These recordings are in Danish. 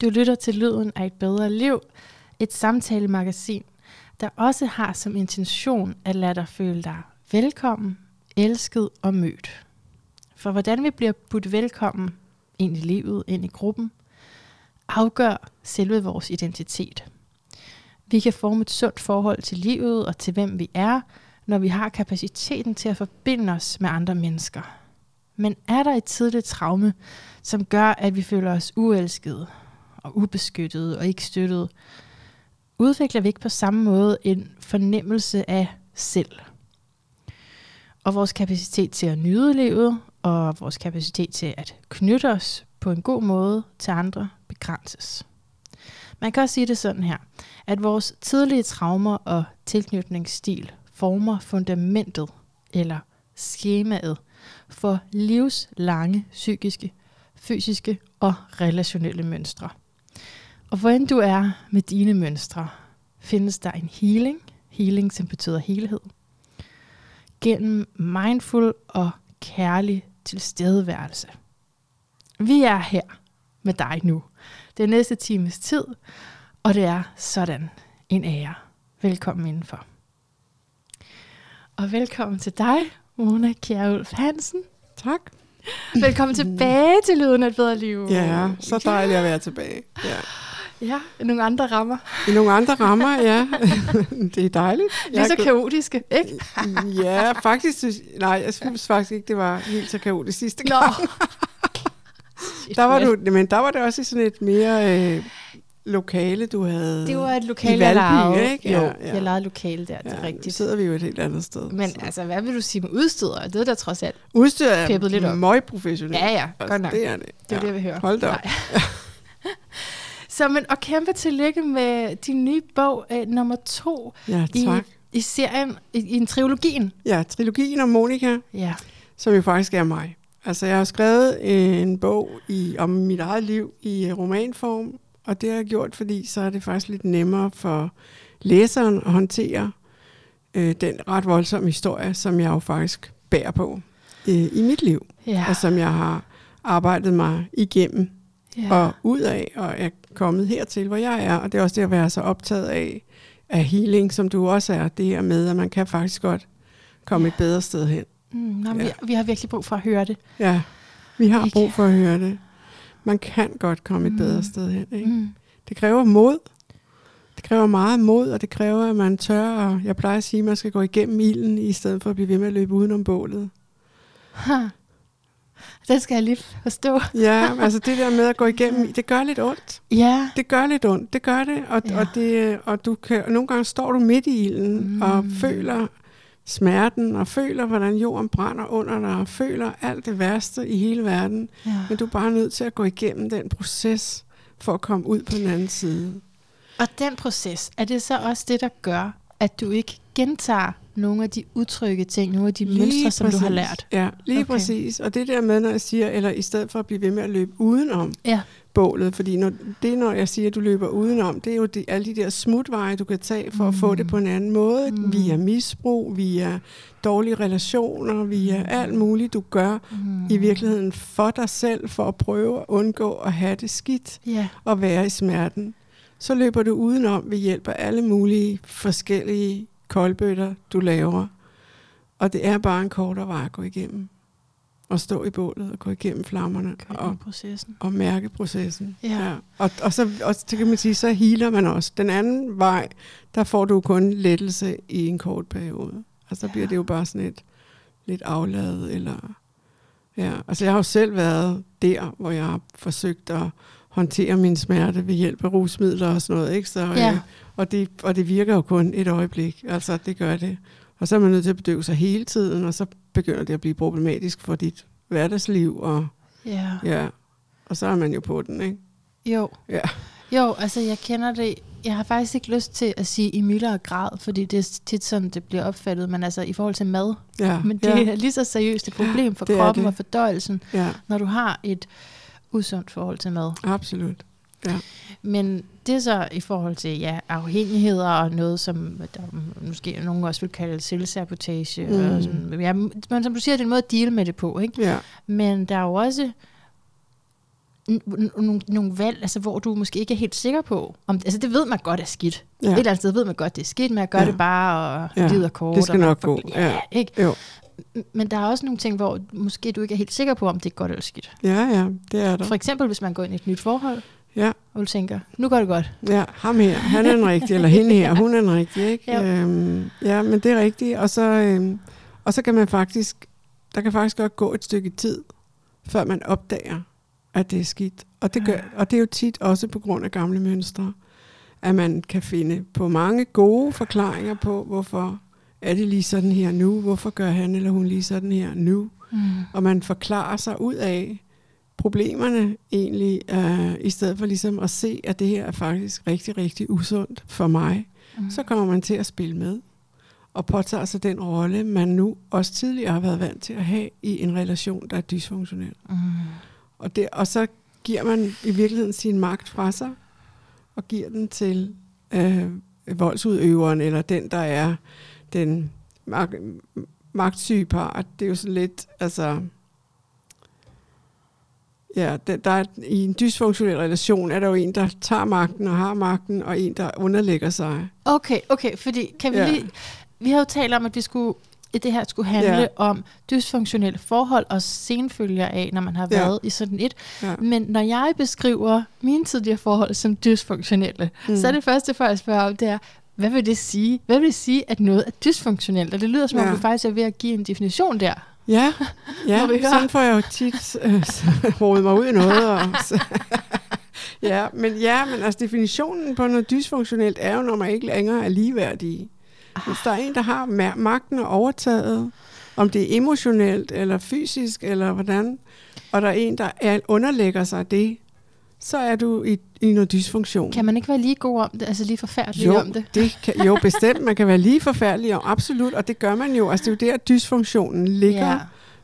Du lytter til Lyden af et bedre liv, et samtalemagasin, der også har som intention at lade dig føle dig velkommen, elsket og mødt. For hvordan vi bliver budt velkommen ind i livet, ind i gruppen, afgør selve vores identitet. Vi kan forme et sundt forhold til livet og til hvem vi er, når vi har kapaciteten til at forbinde os med andre mennesker. Men er der et tidligt traume, som gør, at vi føler os uelskede og ubeskyttede og ikke støttede, udvikler vi ikke på samme måde en fornemmelse af selv. Og vores kapacitet til at nyde livet og vores kapacitet til at knytte os på en god måde til andre begrænses. Man kan også sige det sådan her, at vores tidlige traumer og tilknytningsstil former fundamentet eller skemaet for livslange psykiske, fysiske og relationelle mønstre. Og hvor end du er med dine mønstre, findes der en healing, healing som betyder helhed, gennem mindful og kærlig tilstedeværelse. Vi er her med dig nu. Det er næste times tid, og det er sådan en ære. Velkommen indenfor. Og velkommen til dig, Mona Kjærulf Hansen. Tak. Velkommen tilbage til Lyden af et bedre liv. Ja, så dejligt at være tilbage. Ja. Ja, nogle andre rammer. I nogle andre rammer, ja. det er dejligt. Lige så kaotiske, ikke? ja, faktisk nej, jeg synes faktisk ikke, det var helt så kaotisk sidste gang. Nå. der var du, men der var det også sådan et mere øh, lokale, du havde Det var et lokale, jeg lejede. Ikke? Jo, ja, ja. jeg lejede lokale der, det er rigtigt. Nu sidder vi jo et helt andet sted. Men så. altså, hvad vil du sige med udstyret? Det er der trods alt Udstyret er lidt meget professionelt. Ja, ja, altså, godt nok. Det er det. Det er ja. det, vi hører. Hold da Så, men, og kæmpe tillykke med din nye bog, uh, nummer to. Ja, tak. I, i serien, i, i en trilogien. Ja, trilogien om Monika, ja. som jo faktisk er mig. Altså, jeg har skrevet en bog i, om mit eget liv i romanform, og det har jeg gjort, fordi så er det faktisk lidt nemmere for læseren at håndtere øh, den ret voldsomme historie, som jeg jo faktisk bærer på øh, i mit liv, ja. og som jeg har arbejdet mig igennem ja. og ud af, og er kommet hertil, hvor jeg er. Og det er også det at være så optaget af, af healing, som du også er. Det her med, at man kan faktisk godt komme ja. et bedre sted hen. Mm, nej, ja. vi, vi har virkelig brug for at høre det. Ja, vi har ikke? brug for at høre det. Man kan godt komme mm. et bedre sted hen. Ikke? Mm. Det kræver mod. Det kræver meget mod, og det kræver, at man tør. Og jeg plejer at sige, at man skal gå igennem ilden, i stedet for at blive ved med at løbe udenom bålet. Ha. Den skal jeg lige forstå. ja, altså det der med at gå igennem, det gør lidt ondt. Ja. Det gør lidt ondt, det gør det. Og, ja. og, det, og du kan, og nogle gange står du midt i ilden mm. og føler smerten, og føler, hvordan jorden brænder under dig, og føler alt det værste i hele verden. Ja. Men du er bare nødt til at gå igennem den proces, for at komme ud på den anden side. Og den proces, er det så også det, der gør, at du ikke gentager nogle af de utrygge ting, nogle af de lige mønstre, som præcis. du har lært. Ja, lige okay. præcis. Og det der med, når jeg siger, eller i stedet for at blive ved med at løbe udenom ja. bålet, fordi når, det, når jeg siger, at du løber udenom, det er jo de, alle de der smutveje, du kan tage for mm. at få det på en anden måde, mm. via misbrug, via dårlige relationer, via mm. alt muligt, du gør mm. i virkeligheden for dig selv, for at prøve at undgå at have det skidt yeah. og være i smerten. Så løber du udenom ved hjælp af alle mulige forskellige koldbøtter, du laver. Og det er bare en kortere vej at gå igennem. Og stå i bålet og gå igennem flammerne. Og, processen. og mærke processen. Ja. ja. Og, og, så, og så kan man sige, så healer man også. Den anden vej, der får du kun lettelse i en kort periode. Og så ja. bliver det jo bare sådan et lidt afladet. Eller, ja. Altså jeg har jo selv været der, hvor jeg har forsøgt at håndtere min smerte ved hjælp af rusmidler og sådan noget. Ikke? Så, ja. øh, og, det, og det virker jo kun et øjeblik. Altså, det gør det. Og så er man nødt til at bedøve sig hele tiden, og så begynder det at blive problematisk for dit hverdagsliv. Og, ja. ja. Og så er man jo på den, ikke? Jo. Ja. Jo, altså jeg kender det. Jeg har faktisk ikke lyst til at sige i mildere grad, fordi det er tit sådan, det bliver opfattet, men altså i forhold til mad. Ja. Men det ja. er lige så seriøst et problem for det kroppen og fordøjelsen, ja. når du har et usundt forhold til mad. Absolut. Ja. Men det er så i forhold til ja, afhængigheder og noget, som der måske nogen også vil kalde selvsabotage. Mm. Og sådan, ja, men som du siger, det er en måde at deal med det på. Ikke? Ja. Men der er jo også nogle, valg, altså, hvor du måske ikke er helt sikker på. Om, altså det ved man godt er skidt. Ja. Et eller andet sted ved man godt, det er skidt, men at gøre ja. det bare, og ja. livet er kort. Det skal nok gå. Ja. Ikke? Jo. Men der er også nogle ting, hvor måske du ikke er helt sikker på, om det er godt eller skidt. Ja, ja, det er der. For eksempel, hvis man går ind i et nyt forhold, ja. og du tænker, nu går det godt. Ja, ham her, han er den rigtige, eller hende her, hun er den rigtige. Ikke? Ja. Øhm, ja, men det er rigtigt. Og så, øhm, og så kan man faktisk, der kan faktisk godt gå et stykke tid, før man opdager, at det er skidt. Og det, gør, og det er jo tit også på grund af gamle mønstre, at man kan finde på mange gode forklaringer på, hvorfor er det lige sådan her nu, hvorfor gør han eller hun lige sådan her nu. Mm. Og man forklarer sig ud af problemerne egentlig, uh, i stedet for ligesom at se, at det her er faktisk rigtig, rigtig usundt for mig. Mm. Så kommer man til at spille med og påtager sig den rolle, man nu også tidligere har været vant til at have i en relation, der er dysfunktionel. Mm. Og, det, og så giver man i virkeligheden sin magt fra sig, og giver den til øh, voldsudøveren, eller den, der er den mag- magtsyge part. Det er jo sådan lidt, altså... Ja, der, der er, i en dysfunktionel relation er der jo en, der tager magten og har magten, og en, der underlægger sig. Okay, okay, fordi kan vi ja. lige... Vi har jo talt om, at vi skulle det her skulle handle ja. om dysfunktionelle forhold og senfølger af, når man har været ja. i sådan et. Ja. Men når jeg beskriver mine tidligere forhold som dysfunktionelle, mm. så er det første, for at spørge om, det er, hvad vil det sige? Hvad vil det sige, at noget er dysfunktionelt? Og det lyder som om, ja. du faktisk er ved at give en definition der. Ja, ja sådan får jeg jo tit øh, mig ud i noget. Og, så, ja, men ja, men altså definitionen på noget dysfunktionelt er jo, når man ikke længere er ligeværdige. Hvis der er en, der har magten og overtaget, om det er emotionelt eller fysisk eller hvordan, og der er en, der er, underlægger sig det, så er du i, i noget dysfunktion. Kan man ikke være lige god om det, altså lige forfærdelig jo, om det? det kan, jo, bestemt. Man kan være lige forfærdelig om, absolut, og det gør man jo. Altså det er jo der, dysfunktionen ligger. Ja.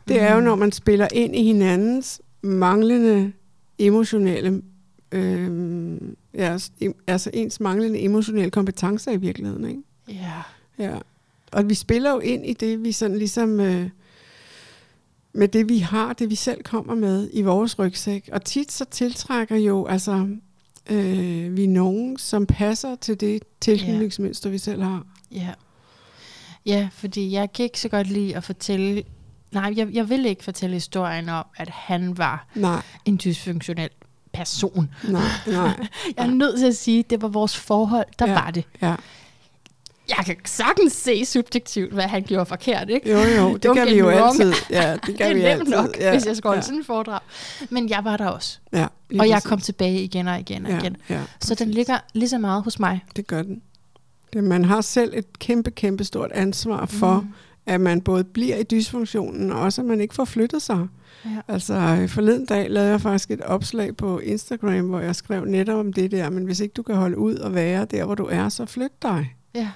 Det er jo, mm. når man spiller ind i hinandens manglende emotionelle, øh, altså ens manglende emotionelle kompetencer i virkeligheden, ikke? Ja. Ja. Og vi spiller jo ind i det, vi sådan ligesom... Øh, med det, vi har, det vi selv kommer med i vores rygsæk. Og tit så tiltrækker jo, altså, øh, vi nogen, som passer til det tilknytningsmønster, yeah. vi selv har. Ja. Ja, fordi jeg kan ikke så godt lide at fortælle, nej, jeg, jeg vil ikke fortælle historien om, at han var nej. en dysfunktionel person. Nej, nej. jeg er nødt til at sige, at det var vores forhold, der ja, var det. Ja jeg kan sagtens se subjektivt, hvad han gjorde forkert, ikke? Jo, jo, det kan vi jo altid. Ja, det kan det er vi altid. nok, ja, hvis jeg skal holde ja. sådan en foredrag. Men jeg var der også. Ja, og jeg kom tilbage igen og igen og ja, igen. Ja, så den ligger lige så meget hos mig. Det gør den. Det, man har selv et kæmpe, kæmpe stort ansvar for, mm. at man både bliver i dysfunktionen, og også at man ikke får flyttet sig. Ja. Altså forleden dag lavede jeg faktisk et opslag på Instagram, hvor jeg skrev netop om det der, men hvis ikke du kan holde ud og være der, hvor du er, så flyt dig. Ja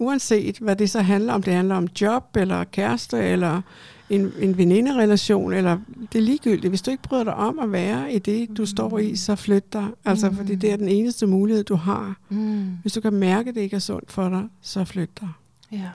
uanset hvad det så handler om. Det handler om job, eller kæreste, eller en, en veninderelation, eller det er ligegyldigt. Hvis du ikke bryder dig om at være i det, du mm. står i, så flyt dig. Altså, mm. fordi det er den eneste mulighed, du har. Mm. Hvis du kan mærke, at det ikke er sundt for dig, så flyt dig. Ja.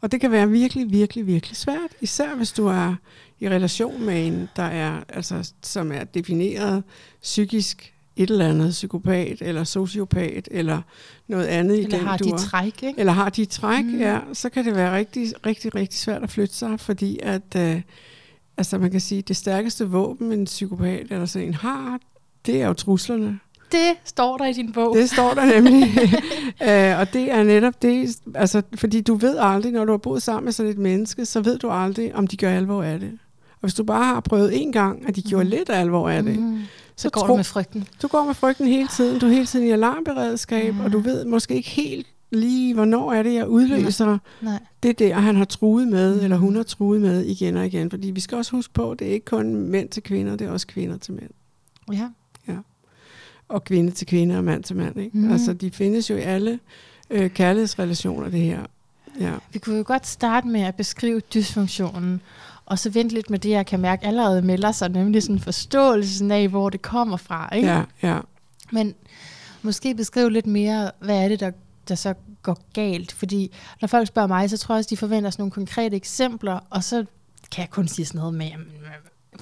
Og det kan være virkelig, virkelig, virkelig svært. Især hvis du er i relation med en, der er, altså, som er defineret psykisk et eller andet psykopat, eller sociopat, eller noget andet eller i den har de træk, ikke? Eller har de træk, mm. ja. Så kan det være rigtig, rigtig, rigtig svært at flytte sig, fordi at, øh, altså man kan sige, det stærkeste våben, en psykopat eller sådan en har, det er jo truslerne. Det står der i din bog. Det står der nemlig. øh, og det er netop det, altså, fordi du ved aldrig, når du har boet sammen med sådan et menneske, så ved du aldrig, om de gør alvor af det. Og hvis du bare har prøvet en gang, at de gjorde mm. lidt alvor af det, mm. Så, går tro, du med frygten. Du går med frygten hele tiden. Du er hele tiden i alarmberedskab, ja. og du ved måske ikke helt lige, hvornår er det, jeg udløser Nej. Nej. det der, han har truet med, mm. eller hun har truet med igen og igen. Fordi vi skal også huske på, at det er ikke kun mænd til kvinder, det er også kvinder til mænd. Ja. ja. Og kvinde til kvinde og mand til mand. Ikke? Mm. Altså, de findes jo i alle øh, kærlighedsrelationer, det her. Ja. Vi kunne jo godt starte med at beskrive dysfunktionen, og så vente lidt med det, jeg kan mærke allerede melder sig, nemlig sådan forståelsen af, hvor det kommer fra. Ikke? Ja, ja. Men måske beskrive lidt mere, hvad er det, der, der så går galt? Fordi når folk spørger mig, så tror jeg også, de forventer sådan nogle konkrete eksempler, og så kan jeg kun sige sådan noget med,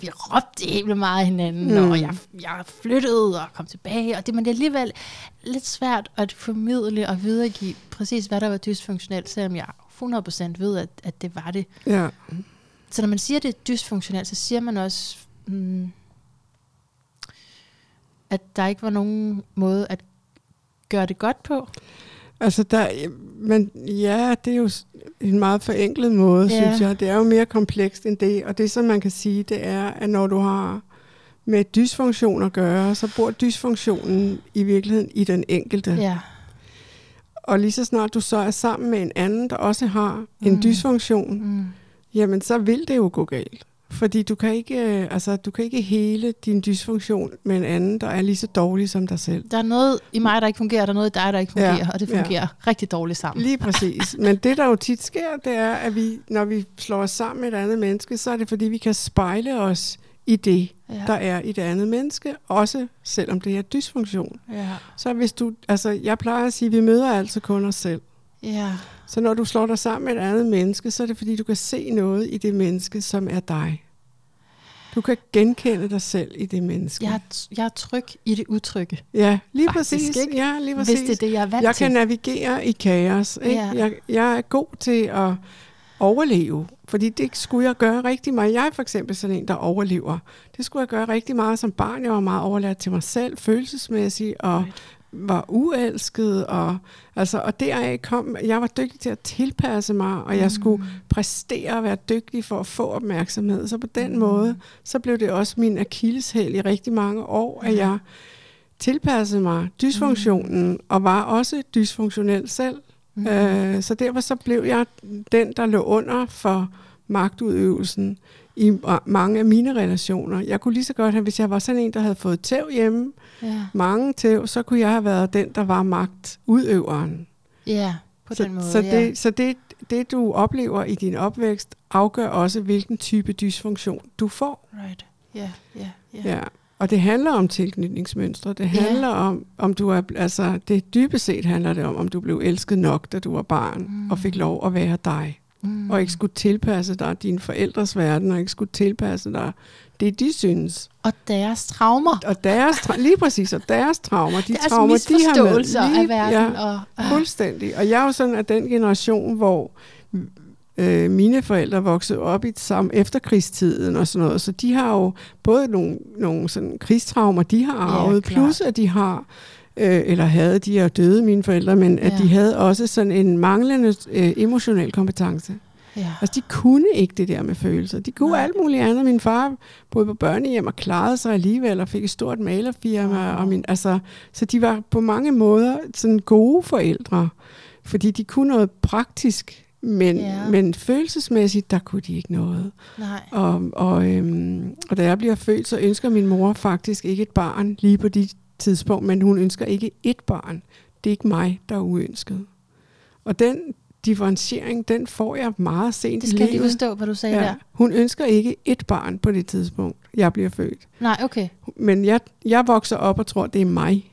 vi råbte helt meget af hinanden, mm. og jeg, jeg flyttede og kom tilbage, og det, men det er alligevel lidt svært at formidle og videregive præcis, hvad der var dysfunktionelt, selvom jeg 100% ved, at, at det var det. Ja. Så når man siger, at det er dysfunktionelt, så siger man også, mm, at der ikke var nogen måde at gøre det godt på. Altså, der, men ja, det er jo en meget forenklet måde, ja. synes jeg. Det er jo mere komplekst end det. Og det, som man kan sige, det er, at når du har med dysfunktion at gøre, så bor dysfunktionen i virkeligheden i den enkelte. Ja. Og lige så snart du så er sammen med en anden, der også har mm. en dysfunktion, mm. Jamen så vil det jo gå galt. Fordi du kan ikke, øh, altså, du kan ikke hele din dysfunktion med en anden, der er lige så dårlig som dig selv. Der er noget i mig, der ikke fungerer, der er noget i dig, der ikke fungerer, ja, og det fungerer ja. rigtig dårligt sammen. Lige præcis. Men det, der jo tit sker, det er, at vi, når vi slår os sammen med et andet menneske, så er det, fordi vi kan spejle os i det, ja. der er i det andet menneske, også selvom det er dysfunktion. Ja. Så hvis du, altså jeg plejer at sige, at vi møder altid kun os selv. Ja. Så når du slår dig sammen med et andet menneske, så er det fordi, du kan se noget i det menneske, som er dig. Du kan genkende dig selv i det menneske. Jeg er, jeg er tryg i det utrygge. Ja, lige Faktisk, præcis. Ikke? Ja, lige præcis. Hvis det er det, jeg er vant jeg til. Kan navigere i kaos. Ikke? Ja. Jeg, jeg er god til at overleve. Fordi det skulle jeg gøre rigtig meget. Jeg er for eksempel sådan en, der overlever. Det skulle jeg gøre rigtig meget som barn. Jeg var meget overladt til mig selv, følelsesmæssigt, og right var uelsket, og, altså, og deraf kom, jeg var dygtig til at tilpasse mig, og jeg mm. skulle præstere og være dygtig for at få opmærksomhed. Så på den mm. måde, så blev det også min akilleshæl i rigtig mange år, at jeg tilpassede mig dysfunktionen, mm. og var også dysfunktionel selv. Mm. Øh, så derfor så blev jeg den, der lå under for magtudøvelsen i mange af mine relationer. Jeg kunne lige så godt have, hvis jeg var sådan en, der havde fået tæv hjemme, ja. mange tæv, så kunne jeg have været den, der var magtudøveren. Ja, på så, den måde. Så, ja. det, så det, det, du oplever i din opvækst, afgør også, hvilken type dysfunktion du får. Right. Ja, ja, ja. ja. Og det handler om tilknytningsmønstre. Det handler yeah. om, om du er, altså det dybest set handler det om, om du blev elsket nok, da du var barn, mm. og fik lov at være dig mm. og ikke skulle tilpasse dig din forældres verden, og ikke skulle tilpasse dig det, de synes. Og deres traumer. Og deres, tra- lige præcis, og deres traumer. De deres traumer, de har med. Lige, af verden. Ja, og, uh. Fuldstændig. Og jeg er jo sådan af den generation, hvor øh, mine forældre voksede op i samme efterkrigstiden og sådan noget, så de har jo både nogle, nogle sådan krigstraumer, de har arvet, ja, plus at de har øh, eller havde, de er døde, mine forældre, men ja. at de havde også sådan en manglende øh, emotionel kompetence. Ja. Altså, de kunne ikke det der med følelser. De kunne Nej. alt muligt andet. Min far boede på børnehjem og klarede sig alligevel og fik et stort malerfirma. Wow. Og min, altså, så de var på mange måder sådan gode forældre, fordi de kunne noget praktisk, men, ja. men følelsesmæssigt, der kunne de ikke noget. Nej. Og, og, øhm, og da jeg bliver født, så ønsker min mor faktisk ikke et barn lige på de tidspunkt, men hun ønsker ikke et barn. Det er ikke mig, der er uønsket. Og den differentiering, den får jeg meget sent det skal jeg lige forstå, hvad du sagde ja. der. Hun ønsker ikke et barn på det tidspunkt, jeg bliver født. Nej, okay. Men jeg, jeg vokser op og tror, det er mig,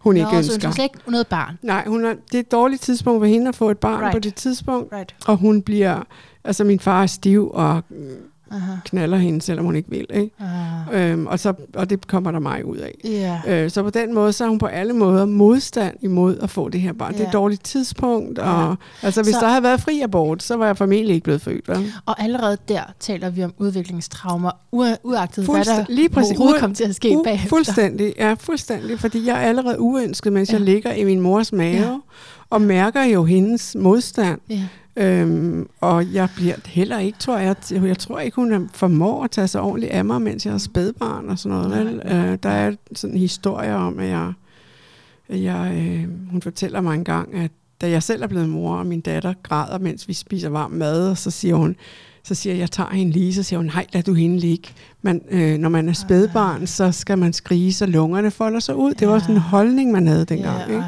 hun Nå, ikke ønsker. så hun slet ikke noget barn? Nej, hun er, det er et dårligt tidspunkt for hende at få et barn right. på det tidspunkt. Right. Og hun bliver, altså min far er stiv og Aha. knaller hende, selvom hun ikke vil. Ikke? Øhm, og, så, og det kommer der mig ud af. Yeah. Øh, så på den måde, så er hun på alle måder modstand imod at få det her barn. Yeah. Det er et dårligt tidspunkt. Og, yeah. altså, hvis så, der havde været fri abort, så var jeg formentlig ikke blevet født. Vel? Og allerede der taler vi om udviklingstraumer, uagtet hvad der lige præcis, overhovedet kom til at ske u- bagefter. Fuldstændig, ja, fuldstændig. Fordi jeg er allerede uønsket, mens ja. jeg ligger i min mors mave. Ja. Og mærker jo hendes modstand. Ja. Øhm, og jeg bliver heller ikke, tror jeg, jeg tror ikke, hun formår at tage sig ordentligt af mig, mens jeg er spædbarn og sådan noget. Vel? Øh, der er sådan en historie om, at jeg, jeg øh, hun fortæller mig engang, at da jeg selv er blevet mor, og min datter græder, mens vi spiser varm mad, og så siger hun, så siger jeg, jeg tager hende lige, så siger hun, nej, lad du hende ligge. Man, øh, når man er spædbarn, så skal man skrige, så lungerne folder sig ud. Det var sådan en holdning, man havde dengang. Ikke?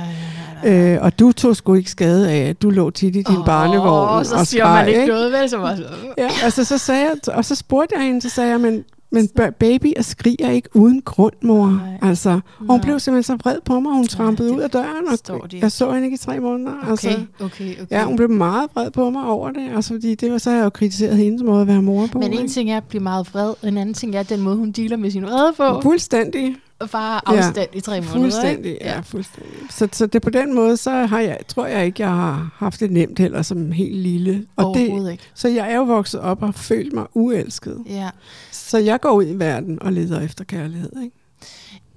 Øh, og du tog sgu ikke skade af, at du lå tit i din oh, barnevogn og så siger man ikke, ikke noget, vel? Så var så... ja, altså, så sagde jeg, og så spurgte jeg hende, så sagde jeg, men Men baby og skriger ikke uden grund, mor. Nej. Altså, og hun blev simpelthen så vred på mig, hun trampede ja, ud af døren, og jeg så hende ikke i tre måneder. Okay, altså, okay, okay. Ja, hun blev meget vred på mig over det, altså, fordi det var så, jeg jo kritiseret hendes måde at være mor på. Men en ting er at blive meget vred, en anden ting er den måde, hun dealer med sin vrede på. Fuldstændig bare afstand ja, i tre måneder. Fuldstændig, ikke? ja, fuldstændig. Så, så det på den måde, så har jeg, tror jeg ikke, jeg har haft det nemt heller som helt lille. Og det, ikke. Så jeg er jo vokset op og følt mig uelsket. Ja. Så jeg går ud i verden og leder efter kærlighed, ikke?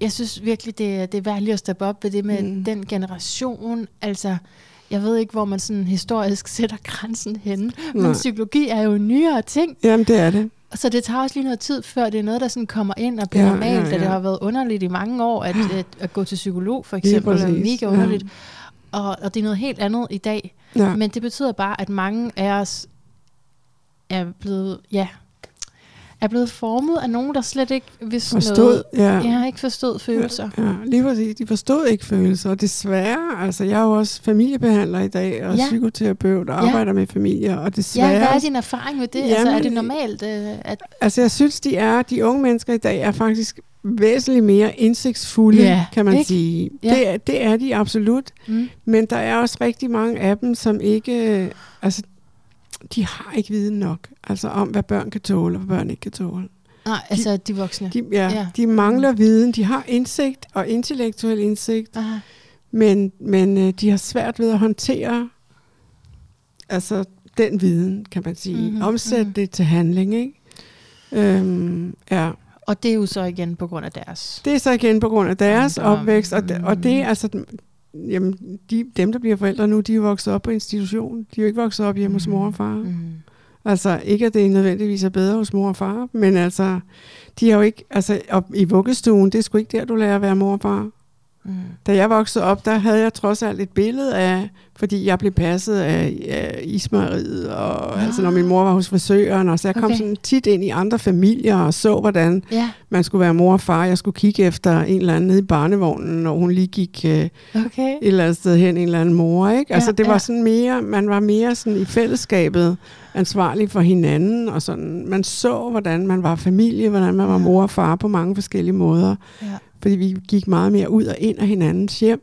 Jeg synes virkelig, det, er, det er værd at steppe op ved det med mm. den generation. Altså, jeg ved ikke, hvor man sådan historisk sætter grænsen henne. Men Nej. psykologi er jo en nyere ting. Jamen, det er det. Så det tager også lige noget tid, før det er noget, der sådan kommer ind og bliver ja, normalt, ja, ja. da det har været underligt i mange år, at, at, at gå til psykolog for eksempel, er mega underligt. Ja. Og, og det er noget helt andet i dag. Ja. Men det betyder bare, at mange af os er blevet, ja, er blevet formet af nogen, der slet ikke vidste forstod, noget. Ja. Jeg har ikke forstået følelser. Ja, ja, lige præcis. De forstod ikke følelser. Og desværre, altså jeg er jo også familiebehandler i dag, og ja. psykoterapeut, og ja. arbejder med familier, og desværre... Ja, hvad er din erfaring med det? Jamen, altså, er det normalt? Øh, at altså jeg synes, de er, de unge mennesker i dag er faktisk væsentligt mere indsigtsfulde, ja, kan man ikke? sige. Ja. Det, er, det er de absolut. Mm. Men der er også rigtig mange af dem, som ikke... Altså, de har ikke viden nok, altså om, hvad børn kan tåle, og hvad børn ikke kan tåle. Nej, altså de, de voksne. De, ja, ja, de mangler viden. De har indsigt og intellektuel indsigt, Aha. men, men øh, de har svært ved at håndtere altså den viden, kan man sige. Mm-hmm, Omsætte mm-hmm. det til handling, ikke? Øhm, ja. Og det er jo så igen på grund af deres... Det er så igen på grund af deres opvækst, og, det, og det er altså jamen, de, dem, der bliver forældre nu, de er vokset op på institution. De er jo ikke vokset op hjemme hos mor og far. Mm. Altså, ikke at det nødvendigvis er bedre hos mor og far, men altså, de har jo ikke, altså, op i vuggestuen, det er sgu ikke der, du lærer at være mor og far. Mm. Da jeg voksede op, der havde jeg trods alt et billede af, fordi jeg blev passet af, af ismariet, og ja. altså når min mor var hos frisøren, og så jeg okay. kom sådan tit ind i andre familier og så, hvordan ja. man skulle være mor og far. Jeg skulle kigge efter en eller anden nede i barnevognen, når hun lige gik uh, okay. et eller andet sted hen, en eller anden mor. Ikke? Ja, altså det var ja. sådan mere, man var mere sådan i fællesskabet ansvarlig for hinanden, og sådan, man så, hvordan man var familie, hvordan man var mor og far på mange forskellige måder. Ja fordi vi gik meget mere ud og ind af hinandens hjem.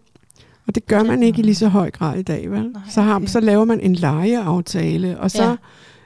Og det gør man ikke i lige så høj grad i dag, vel? Nej, så, har, så laver man en lejeaftale, og så ja.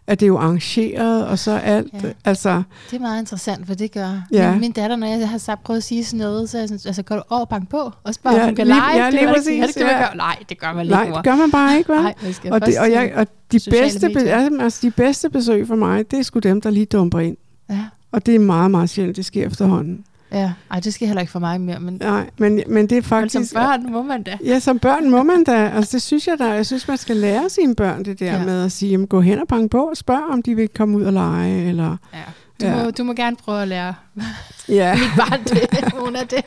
er det jo arrangeret, og så alt. Ja. Altså, det er meget interessant, for det gør ja. min, min datter, når jeg har sagt, prøvet at sige sådan noget, så jeg synes, altså, går du over bank på, og spørger, ja, om hun kan lege? Ja, lige præcis. Det, ja. Nej, det gør man ikke, Nej, det gør man bare ikke, vel? Nej, og, det, og, jeg, og de, bedste, be, altså, de bedste besøg for mig, det er sgu dem, der lige dumper ind. Ja. Og det er meget, meget sjældent, det sker efterhånden. Ja, ej, det skal heller ikke for mig mere. Men, Nej, men, men det er faktisk... Men som børn må man da. Ja, som børn må man da. Altså, det synes jeg da. Jeg synes, man skal lære sine børn det der ja. med at sige, jamen, gå hen og banke på og spørg, om de vil komme ud og lege. Eller, ja. Du, ja. må, du må gerne prøve at lære ja. mit barn det. Er det.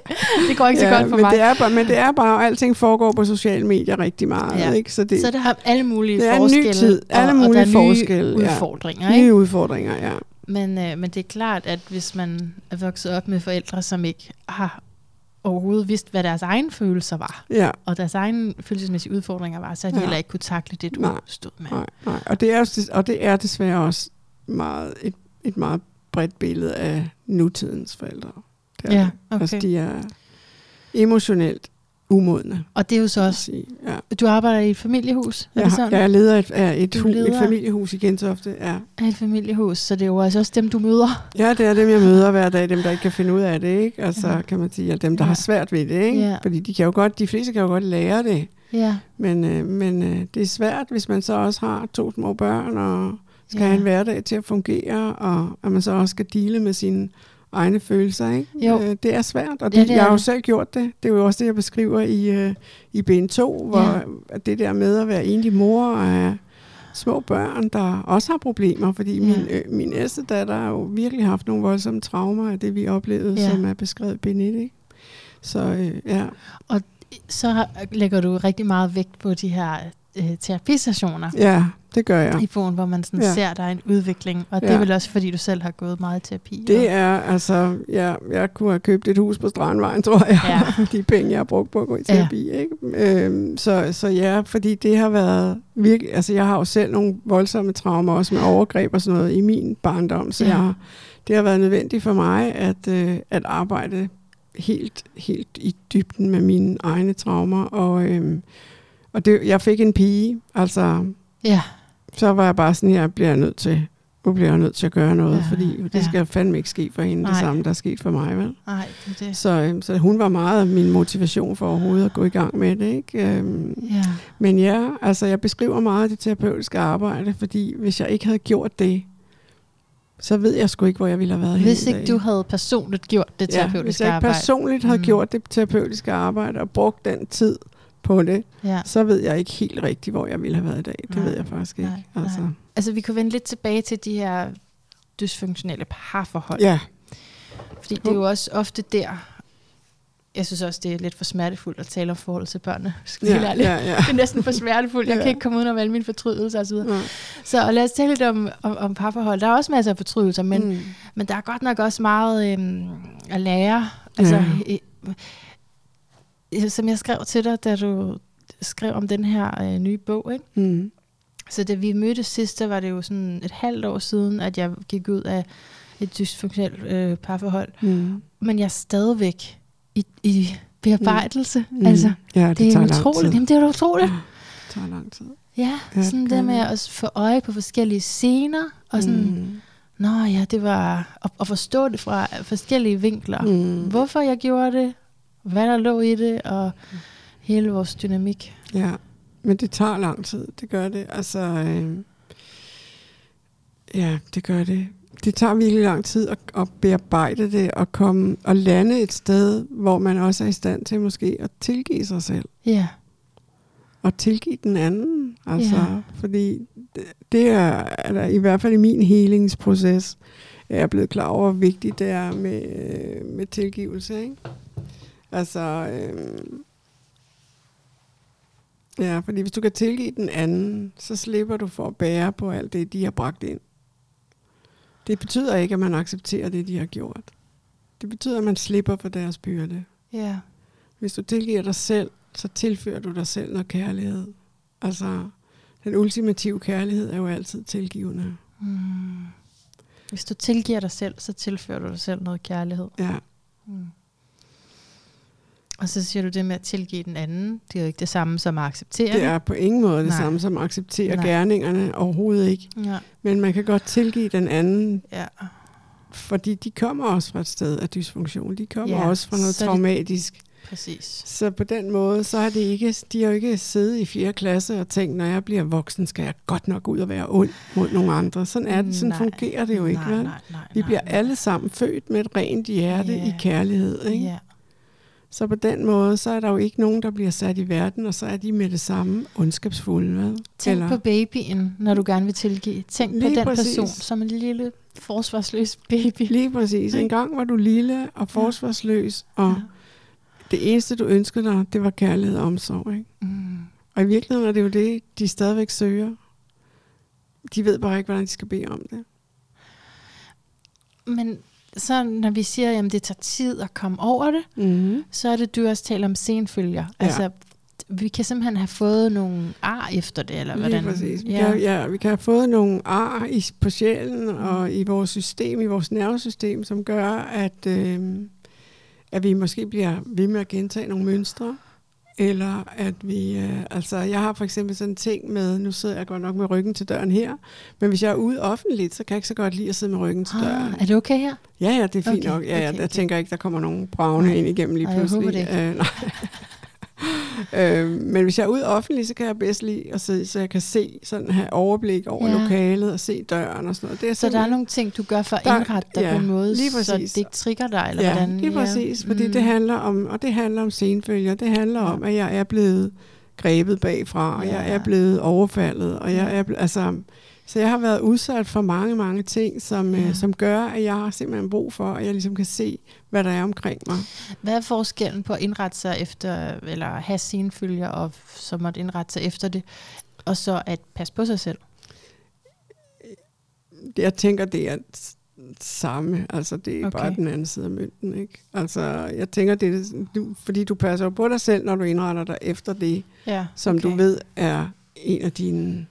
Det går ikke ja, så godt for men mig. Det er bare, men det er bare, alting foregår på sociale medier rigtig meget. Ja. Ikke? Så, det, så det har alle mulige det er forskelle. ny tid. Alle og, mulige og der er forskelle. Nye udfordringer. Ja. Ikke? Nye udfordringer, ja. Men, øh, men det er klart, at hvis man er vokset op med forældre, som ikke har overhovedet vidst, hvad deres egne følelser var, ja. og deres egne følelsesmæssige udfordringer var, så har de ja. heller ikke kunne takle det, du nej, stod med. Nej, nej. Og, det er, og det er desværre også meget, et, et meget bredt billede af nutidens forældre. Det er ja, det. okay. Altså, de er emotionelt umodne. Og det er jo så også, ja. du arbejder i et familiehus? Er jeg, det jeg er leder af et, et, hu, et familiehus i Gentofte. Ja. Af et familiehus, så det er jo altså også dem, du møder? Ja, det er dem, jeg møder hver dag, dem, der ikke kan finde ud af det, ikke? Altså, ja. kan man sige, at dem, der ja. har svært ved det, ikke? Ja. Fordi de, kan jo godt, de fleste kan jo godt lære det. Ja. Men, øh, men øh, det er svært, hvis man så også har to små børn, og skal ja. have en hverdag til at fungere, og at man så også skal dele med sine egne følelser. Ikke? Jo. Øh, det er svært, og det, ja, det jeg har jo selv gjort det. Det er jo også det, jeg beskriver i, øh, i BN2, hvor ja. det der med at være enlig mor og have små børn, der også har problemer, fordi ja. min, øh, min ældste datter har jo virkelig haft nogle voldsomme traumer af det, vi oplevede, ja. som er beskrevet i BN1. Ikke? Så øh, ja. Og så lægger du rigtig meget vægt på de her øh, terapistationer. Ja, det gør jeg. I bogen, hvor man sådan ja. ser, der er en udvikling. Og ja. det er vel også, fordi du selv har gået meget i terapi. Det og... er, altså, ja, jeg kunne have købt et hus på Strandvejen, tror jeg. Ja. de penge, jeg har brugt på at gå i terapi. Ja. Ikke? Øhm, så, så ja, fordi det har været virkelig, altså jeg har jo selv nogle voldsomme traumer, også med overgreb og sådan noget i min barndom, så ja. jeg har det har været nødvendigt for mig at, øh, at arbejde helt, helt i dybden med mine egne traumer. Og, øh, og det, jeg fik en pige, altså... Ja. Så var jeg bare sådan, jeg bliver nødt til nu bliver jeg nødt til at gøre noget, ja, fordi det ja. skal fandme ikke ske for hende, Nej. det samme, der er sket for mig. Vel? Nej, det er det. Så, øhm, så hun var meget min motivation for overhovedet at gå i gang med det. Ikke? Øhm, ja. Men ja, altså jeg beskriver meget det terapeutiske arbejde, fordi hvis jeg ikke havde gjort det, så ved jeg sgu ikke, hvor jeg ville have været Hvis ikke du havde personligt gjort det terapeutiske arbejde. hvis jeg ikke personligt havde mm. gjort det terapeutiske arbejde og brugt den tid på det, ja. så ved jeg ikke helt rigtigt, hvor jeg ville have været i dag. Det nej, ved jeg faktisk ikke. Nej, altså. Nej. altså, vi kan vende lidt tilbage til de her dysfunktionelle parforhold. Ja. Fordi det er jo også ofte der, jeg synes også, det er lidt for smertefuldt at tale om forhold til børnene. Ja, ja, ja. Det er næsten for smertefuldt. Jeg ja. kan ikke komme ud af alle mine fortrydelser osv. Ja. Så lad os tale lidt om, om, om parforhold. Der er også masser af fortrydelser, men, mm. men der er godt nok også meget øhm, at lære. Altså, ja som jeg skrev til dig, da du skrev om den her øh, nye bog, ikke? Mm. Så da vi mødtes sidst, var det jo sådan et halvt år siden, at jeg gik ud af et dysfunktionelt øh, parforhold. Mm. Men jeg er stadigvæk i, i bearbejdelse. Mm. Altså, ja, det, det er utroligt. Jamen, det er utroligt. Ja, det tager lang tid. Ja, ja sådan det, det med at få øje på forskellige scener, og sådan, mm. nå ja, det var, at, at forstå det fra forskellige vinkler. Mm. Hvorfor jeg gjorde det, hvad der lå i det, og hele vores dynamik. Ja, men det tager lang tid, det gør det. Altså, øh, ja, det gør det. Det tager virkelig lang tid at, at bearbejde det, og komme og lande et sted, hvor man også er i stand til måske at tilgive sig selv. Ja. Og tilgive den anden. Altså, ja. fordi det, det er, er i hvert fald i min helingsproces, er jeg blevet klar over, hvor vigtigt det er med, med tilgivelse. Ikke? Altså, øhm, ja, fordi hvis du kan tilgive den anden, så slipper du for at bære på alt det, de har bragt ind. Det betyder ikke, at man accepterer det, de har gjort. Det betyder, at man slipper for deres byrde. Ja. Hvis du tilgiver dig selv, så tilfører du dig selv noget kærlighed. Altså, den ultimative kærlighed er jo altid tilgivende. Mm. Hvis du tilgiver dig selv, så tilfører du dig selv noget kærlighed. Ja. Mm. Og så siger du det med at tilgive den anden. Det er jo ikke det samme som at acceptere det. er på ingen måde det Nej. samme som at acceptere Nej. gerningerne. Overhovedet ikke. Ja. Men man kan godt tilgive den anden. Ja. Fordi de kommer også fra et sted af dysfunktion. De kommer ja. også fra noget traumatisk. Det, præcis. Så på den måde, så har det ikke, de har jo ikke siddet i 4. klasse og tænkt, når jeg bliver voksen, skal jeg godt nok ud og være ond mod nogle andre. Sådan, er det, sådan nej. fungerer det jo ikke. Nej, vel? Nej, nej, Vi bliver nej. alle sammen født med et rent hjerte yeah. i kærlighed. Ikke? Yeah. Så på den måde, så er der jo ikke nogen, der bliver sat i verden, og så er de med det samme ondskabsfulde. Hvad? Tænk Eller? på babyen, når du gerne vil tilgive. Tænk Lige på den præcis. person som en lille forsvarsløs baby. Lige præcis. En gang var du lille og forsvarsløs, og ja. det eneste, du ønskede dig, det var kærlighed og omsorg. Ikke? Mm. Og i virkeligheden er det jo det, de stadigvæk søger. De ved bare ikke, hvordan de skal bede om det. Men så når vi siger, at det tager tid at komme over det, mm-hmm. så er det, du også taler om senfølger. Ja. Altså, vi kan simpelthen have fået nogle ar efter det, eller hvordan? Lige præcis. Vi, ja. Kan, ja, vi kan have fået nogle ar i, på sjælen mm. og i vores system, i vores nervesystem, som gør, at, øh, at vi måske bliver ved med at gentage nogle mønstre. Eller at vi, øh, altså jeg har for eksempel sådan en ting med, nu sidder jeg godt nok med ryggen til døren her, men hvis jeg er ude offentligt, så kan jeg ikke så godt lide at sidde med ryggen til ah, døren. Er det okay her? Ja, ja, det er fint okay, nok. Ja, okay, ja, jeg okay. tænker ikke, der kommer nogen bravne ind igennem lige pludselig. Jeg håber det ikke. Øh, nej. øh, men hvis jeg er ude offentligt, så kan jeg bedst lide at sidde, så jeg kan se sådan have overblik over ja. lokalet og se døren og sådan noget. Det er så der er nogle ting, du gør for at indrette dig ja, på en måde, så det ikke trigger dig, eller ja, hvordan? lige præcis, ja. fordi mm. det handler om, og det handler om senfølger, det handler ja. om, at jeg er blevet grebet bagfra, og ja. jeg er blevet overfaldet, og jeg er blevet, altså, så jeg har været udsat for mange, mange ting, som, ja. øh, som gør, at jeg har simpelthen brug for, at jeg ligesom kan se, hvad der er omkring mig. Hvad er forskellen på at indrette sig efter, eller have sine følger, og så måtte indrette sig efter det, og så at passe på sig selv? Jeg tænker, det er samme. Altså, det er okay. bare den anden side af mønten, ikke? Altså, jeg tænker, det er, du, fordi du passer på dig selv, når du indretter dig efter det, ja, okay. som du ved er en af dine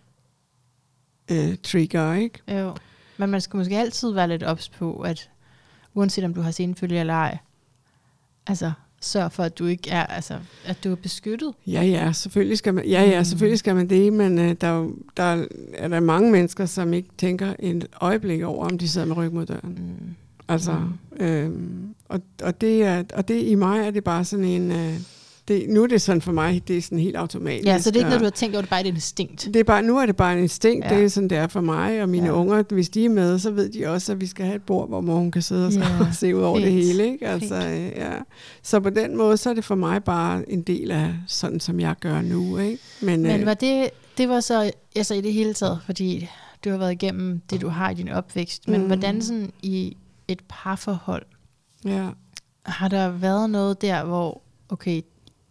øh, trigger, ikke? Jo. Men man skal måske altid være lidt ops på, at uanset om du har senfølge eller ej, altså sørg for, at du ikke er, altså, at du er beskyttet. Ja, ja, selvfølgelig skal man, ja, ja, mm. selvfølgelig skal man det, men uh, der, der er der mange mennesker, som ikke tænker et øjeblik over, om de sidder med ryg mod døren. Mm. Altså, mm. øhm, og, og, det er, og det i mig er det bare sådan en, øh, det, nu er det sådan for mig, det er sådan helt automatisk. Ja, så det er ikke noget, du har tænkt over, det er bare et instinkt. Det er bare, nu er det bare en instinkt, ja. det er sådan, det er for mig og mine ja. unger. Hvis de er med, så ved de også, at vi skal have et bord, hvor mor kan sidde og, ja. og se ud over Fint. det hele. Ikke? Altså, ja. Så på den måde, så er det for mig bare en del af sådan, som jeg gør nu. Ikke? Men, Men øh, var det, det var så altså i det hele taget, fordi du har været igennem det, du har i din opvækst. Men mm. hvordan sådan i et parforhold, ja. har der været noget der, hvor, okay,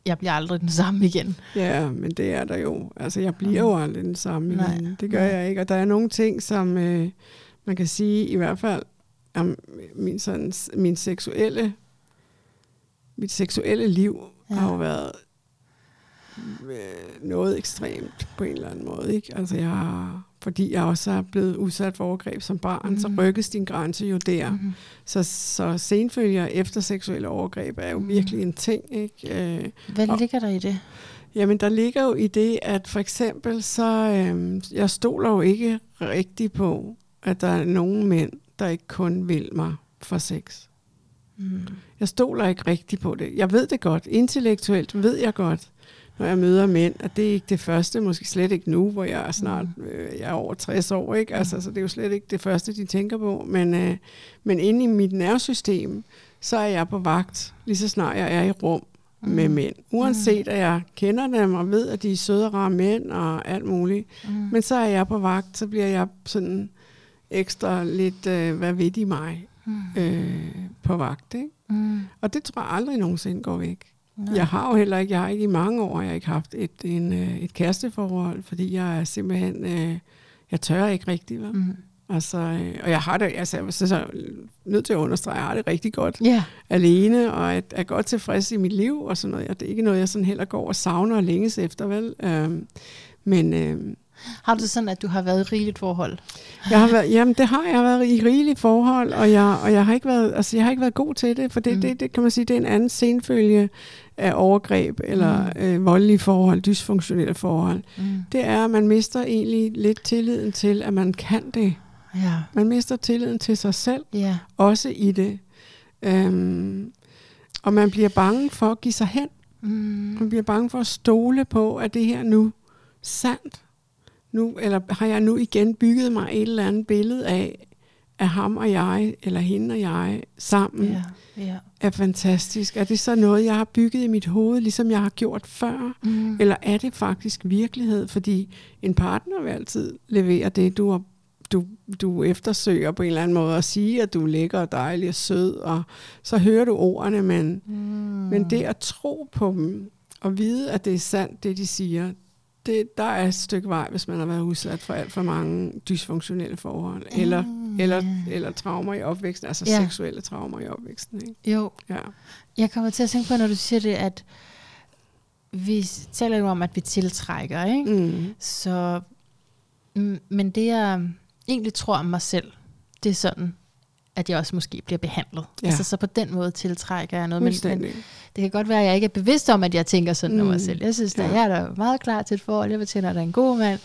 jeg bliver aldrig den samme igen. Ja, men det er der jo. Altså, jeg bliver jo aldrig den samme Nej. igen. Det gør Nej. jeg ikke. Og der er nogle ting, som øh, man kan sige, i hvert fald, om min, sådan, min seksuelle, mit seksuelle liv ja. har jo været øh, noget ekstremt på en eller anden måde. Ikke? Altså, jeg har fordi jeg også er blevet udsat for overgreb som barn, mm. så rykkes din grænse jo der. Mm. Så, så senfølger efter seksuelle overgreb er jo mm. virkelig en ting. Ikke? Øh, Hvad og, ligger der i det? Jamen, der ligger jo i det, at for eksempel, så øh, jeg stoler jo ikke rigtig på, at der er nogen mænd, der ikke kun vil mig for sex. Mm. Jeg stoler ikke rigtig på det. Jeg ved det godt. Intellektuelt ved jeg godt, når jeg møder mænd, og det er ikke det første, måske slet ikke nu, hvor jeg er snart mm. øh, jeg er over 60 år, ikke? Altså, så det er jo slet ikke det første, de tænker på. Men, øh, men inde i mit nervesystem, så er jeg på vagt, lige så snart jeg er i rum mm. med mænd. Uanset at jeg kender dem og ved, at de er søde og rare mænd og alt muligt. Mm. Men så er jeg på vagt, så bliver jeg sådan ekstra lidt, øh, hvad ved de mig, mm. øh, på vagt. Ikke? Mm. Og det tror jeg aldrig nogensinde går væk. Nej. Jeg har jo heller ikke, jeg har ikke i mange år, jeg har ikke haft et, en, øh, et kæresteforhold, fordi jeg er simpelthen, øh, jeg tør ikke rigtigt. Vel? Mm. Altså, øh, og jeg har det, altså, jeg er så, så nødt til at understrege, jeg har det rigtig godt yeah. alene, og er, er godt tilfreds i mit liv, og sådan noget. Det er ikke noget, jeg sådan heller går og savner og længes efter, vel? Øhm, men, øhm, har du sådan, at du har været i rigeligt forhold? Jeg har været, jamen, det har jeg været i rigeligt forhold, og jeg, og jeg, har ikke været, altså, jeg har ikke været god til det, for det, mm. det, det kan man sige, det er en anden senfølge af overgreb eller mm. øh, voldelige forhold, dysfunktionelle forhold. Mm. Det er, at man mister egentlig lidt tilliden til, at man kan det. Ja. Man mister tilliden til sig selv, ja. også i det. Øhm, og man bliver bange for at give sig hen. Mm. Man bliver bange for at stole på, at det her nu sandt nu, eller har jeg nu igen bygget mig et eller andet billede af, at ham og jeg, eller hende og jeg, sammen, ja, ja. er fantastisk. Er det så noget, jeg har bygget i mit hoved, ligesom jeg har gjort før? Mm. Eller er det faktisk virkelighed? Fordi en partner vil altid levere det, du har du, du eftersøger på en eller anden måde at sige, at du er lækker og dejlig og sød, og så hører du ordene, men, mm. men det at tro på dem, og vide, at det er sandt, det de siger, det, der er et stykke vej, hvis man har været udsat for alt for mange dysfunktionelle forhold, mm. eller, eller, eller traumer i opvæksten, altså ja. seksuelle traumer i opvæksten. Ikke? Jo. Ja. Jeg kommer til at tænke på, når du siger det, at vi taler jo om, at vi tiltrækker, ikke? Mm. Så, mm, men det jeg egentlig tror om mig selv, det er sådan, at jeg også måske bliver behandlet. Ja. Altså, så på den måde tiltrækker jeg noget. Men, men det kan godt være, at jeg ikke er bevidst om, at jeg tænker sådan mm. om mig selv. Jeg synes, at ja. jeg er da meget klar til et forhold. Jeg fortæller, at der er en god mand.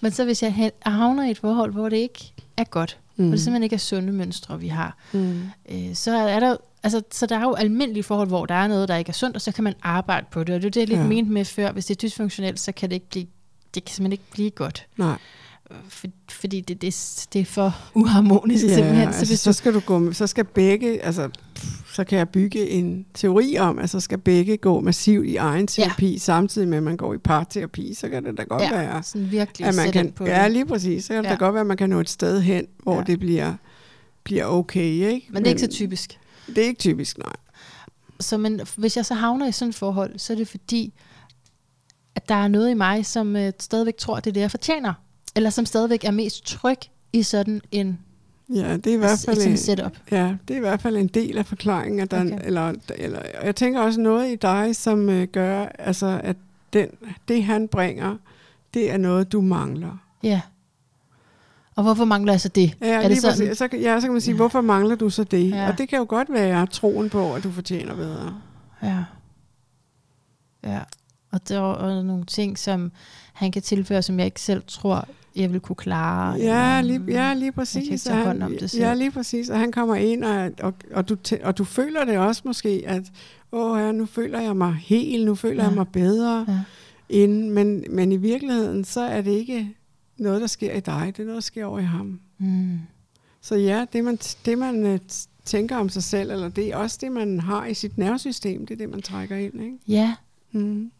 Men så hvis jeg havner i et forhold, hvor det ikke er godt, mm. hvor det simpelthen ikke er sunde mønstre, vi har, mm. øh, så er der Altså, så der er jo almindelige forhold, hvor der er noget, der ikke er sundt, og så kan man arbejde på det. Og det er det, jeg lidt ja. mente med før. Hvis det er dysfunktionelt, så kan det ikke blive, det kan simpelthen ikke blive godt. Nej for, fordi det, det, det er for uharmonisk ja, simpelthen. Så, altså, så skal du gå, så skal begge, altså så kan jeg bygge en teori om, at så skal begge gå massivt i egen terapi, ja. samtidig med at man går i parterapi, så kan det da godt ja, være, sådan virkelig at man kan, på ja, lige præcis, så kan ja. det da godt være, at man kan nå et sted hen, hvor ja. det bliver, bliver okay, ikke? Men det er ikke så typisk. Det er ikke typisk, nej. Så men, hvis jeg så havner i sådan et forhold, så er det fordi, at der er noget i mig, som øh, stadigvæk tror, det er det, jeg fortjener eller som stadigvæk er mest tryg i sådan en Ja, det er i hvert fald en, setup. Ja, det er i hvert fald en del af forklaringen, at der okay. eller, eller jeg tænker også noget i dig, som uh, gør, altså at den, det han bringer, det er noget du mangler. Ja. Og hvorfor mangler jeg så det? Ja, er det sådan? Så, ja, så kan man sige, ja. hvorfor mangler du så det? Ja. Og det kan jo godt være troen på, at du fortjener bedre. Ja. Ja. Og der er nogle ting, som han kan tilføre, som jeg ikke selv tror, jeg vil kunne klare. Ja, lige, ja, lige præcis. Jeg kan om det selv. Ja, lige præcis. Og han kommer ind, og, og, og, du, og du føler det også måske, at åh ja, nu føler jeg mig helt, nu føler ja. jeg mig bedre. Ja. Ind, men, men i virkeligheden, så er det ikke noget, der sker i dig. Det er noget, der sker over i ham. Mm. Så ja, det man, det man øh, tænker om sig selv, eller det er også det, man har i sit nervesystem, det er det, man trækker ind. Ikke? Ja. Mm.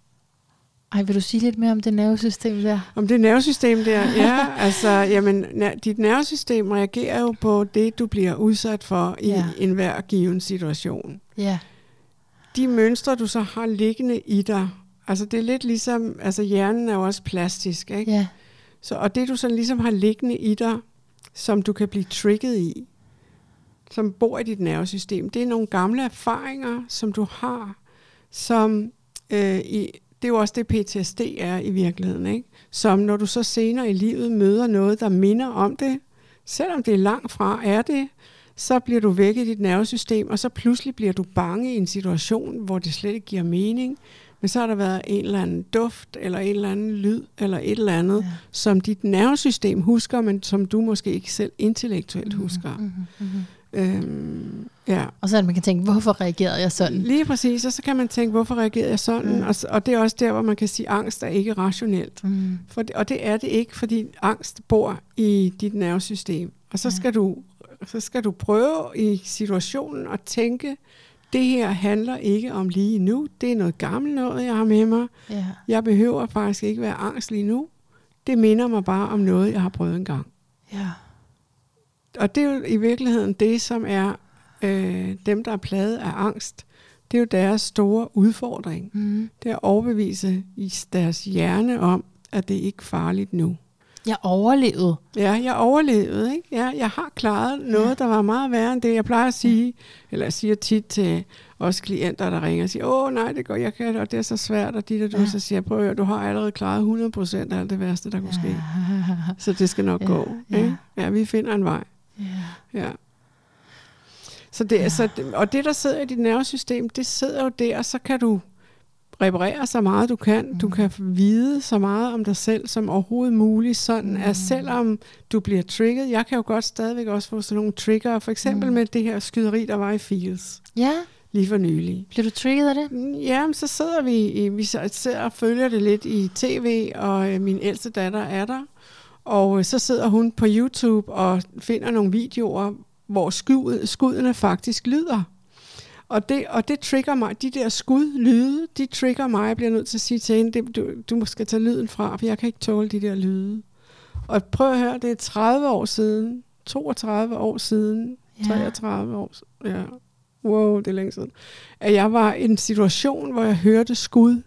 Ej, vil du sige lidt mere om det nervesystem der? Om det nervesystem der? Ja, altså, jamen, dit nervesystem reagerer jo på det, du bliver udsat for i ja. enhver given situation. Ja. De mønstre, du så har liggende i dig, altså det er lidt ligesom, altså hjernen er jo også plastisk, ikke? Ja. Så, og det, du så ligesom har liggende i dig, som du kan blive trigget i, som bor i dit nervesystem, det er nogle gamle erfaringer, som du har, som øh, i det er jo også det, PTSD er i virkeligheden. Ikke? Som når du så senere i livet møder noget, der minder om det, selvom det er langt fra er det, så bliver du væk i dit nervesystem, og så pludselig bliver du bange i en situation, hvor det slet ikke giver mening. Men så har der været en eller anden duft, eller en eller anden lyd, eller et eller andet, ja. som dit nervesystem husker, men som du måske ikke selv intellektuelt mm-hmm, husker. Mm-hmm, mm-hmm. Øhm, ja. Og så man kan tænke, hvorfor reagerede jeg sådan? Lige præcis, og så kan man tænke, hvorfor reagerede jeg sådan? Mm. Og, og det er også der, hvor man kan sige, at angst er ikke rationelt. Mm. For, og det er det ikke, fordi angst bor i dit nervesystem. Og så, ja. skal du, så skal du prøve i situationen at tænke, det her handler ikke om lige nu. Det er noget gammelt noget, jeg har med mig. Ja. Jeg behøver faktisk ikke være angst lige nu. Det minder mig bare om noget, jeg har prøvet engang. Ja og det er jo i virkeligheden det, som er øh, dem, der er plaget af angst. Det er jo deres store udfordring. Mm. Det er at overbevise i deres hjerne om, at det ikke er farligt nu. Jeg overlevede. Ja, jeg overlevede. Ikke? Ja, jeg har klaret noget, ja. der var meget værre end det. Jeg plejer at sige, eller jeg siger tit til også klienter, der ringer og siger, åh nej, det går, jeg kan, og det er så svært, og dit og du, ja. så siger prøv at du har allerede klaret 100% af alt det værste, der kunne ja. ske. Så det skal nok ja. gå. Ikke? Ja, vi finder en vej. Ja. Så det, ja. så, og det, der sidder i dit nervesystem, det sidder jo der, og så kan du reparere så meget du kan. Mm. Du kan vide så meget om dig selv som overhovedet muligt, sådan mm. at selvom du bliver trigget, jeg kan jo godt stadigvæk også få sådan nogle trigger, for eksempel mm. med det her skyderi, der var i Fields. Ja. Lige for nylig. Bliver du trigget af det? Mm, ja, så sidder vi, vi sidder og følger det lidt i tv, og øh, min ældste datter er der. Og øh, så sidder hun på YouTube og finder nogle videoer, hvor skud, skuddene faktisk lyder. Og det, og det trigger mig, de der skudlyde, de trigger mig. Jeg bliver nødt til at sige til hende, det, du, du skal tage lyden fra, for jeg kan ikke tåle de der lyde. Og prøv at høre, det er 30 år siden, 32 år siden, ja. 33 år ja. Wow, det er længe siden. At jeg var i en situation, hvor jeg hørte skud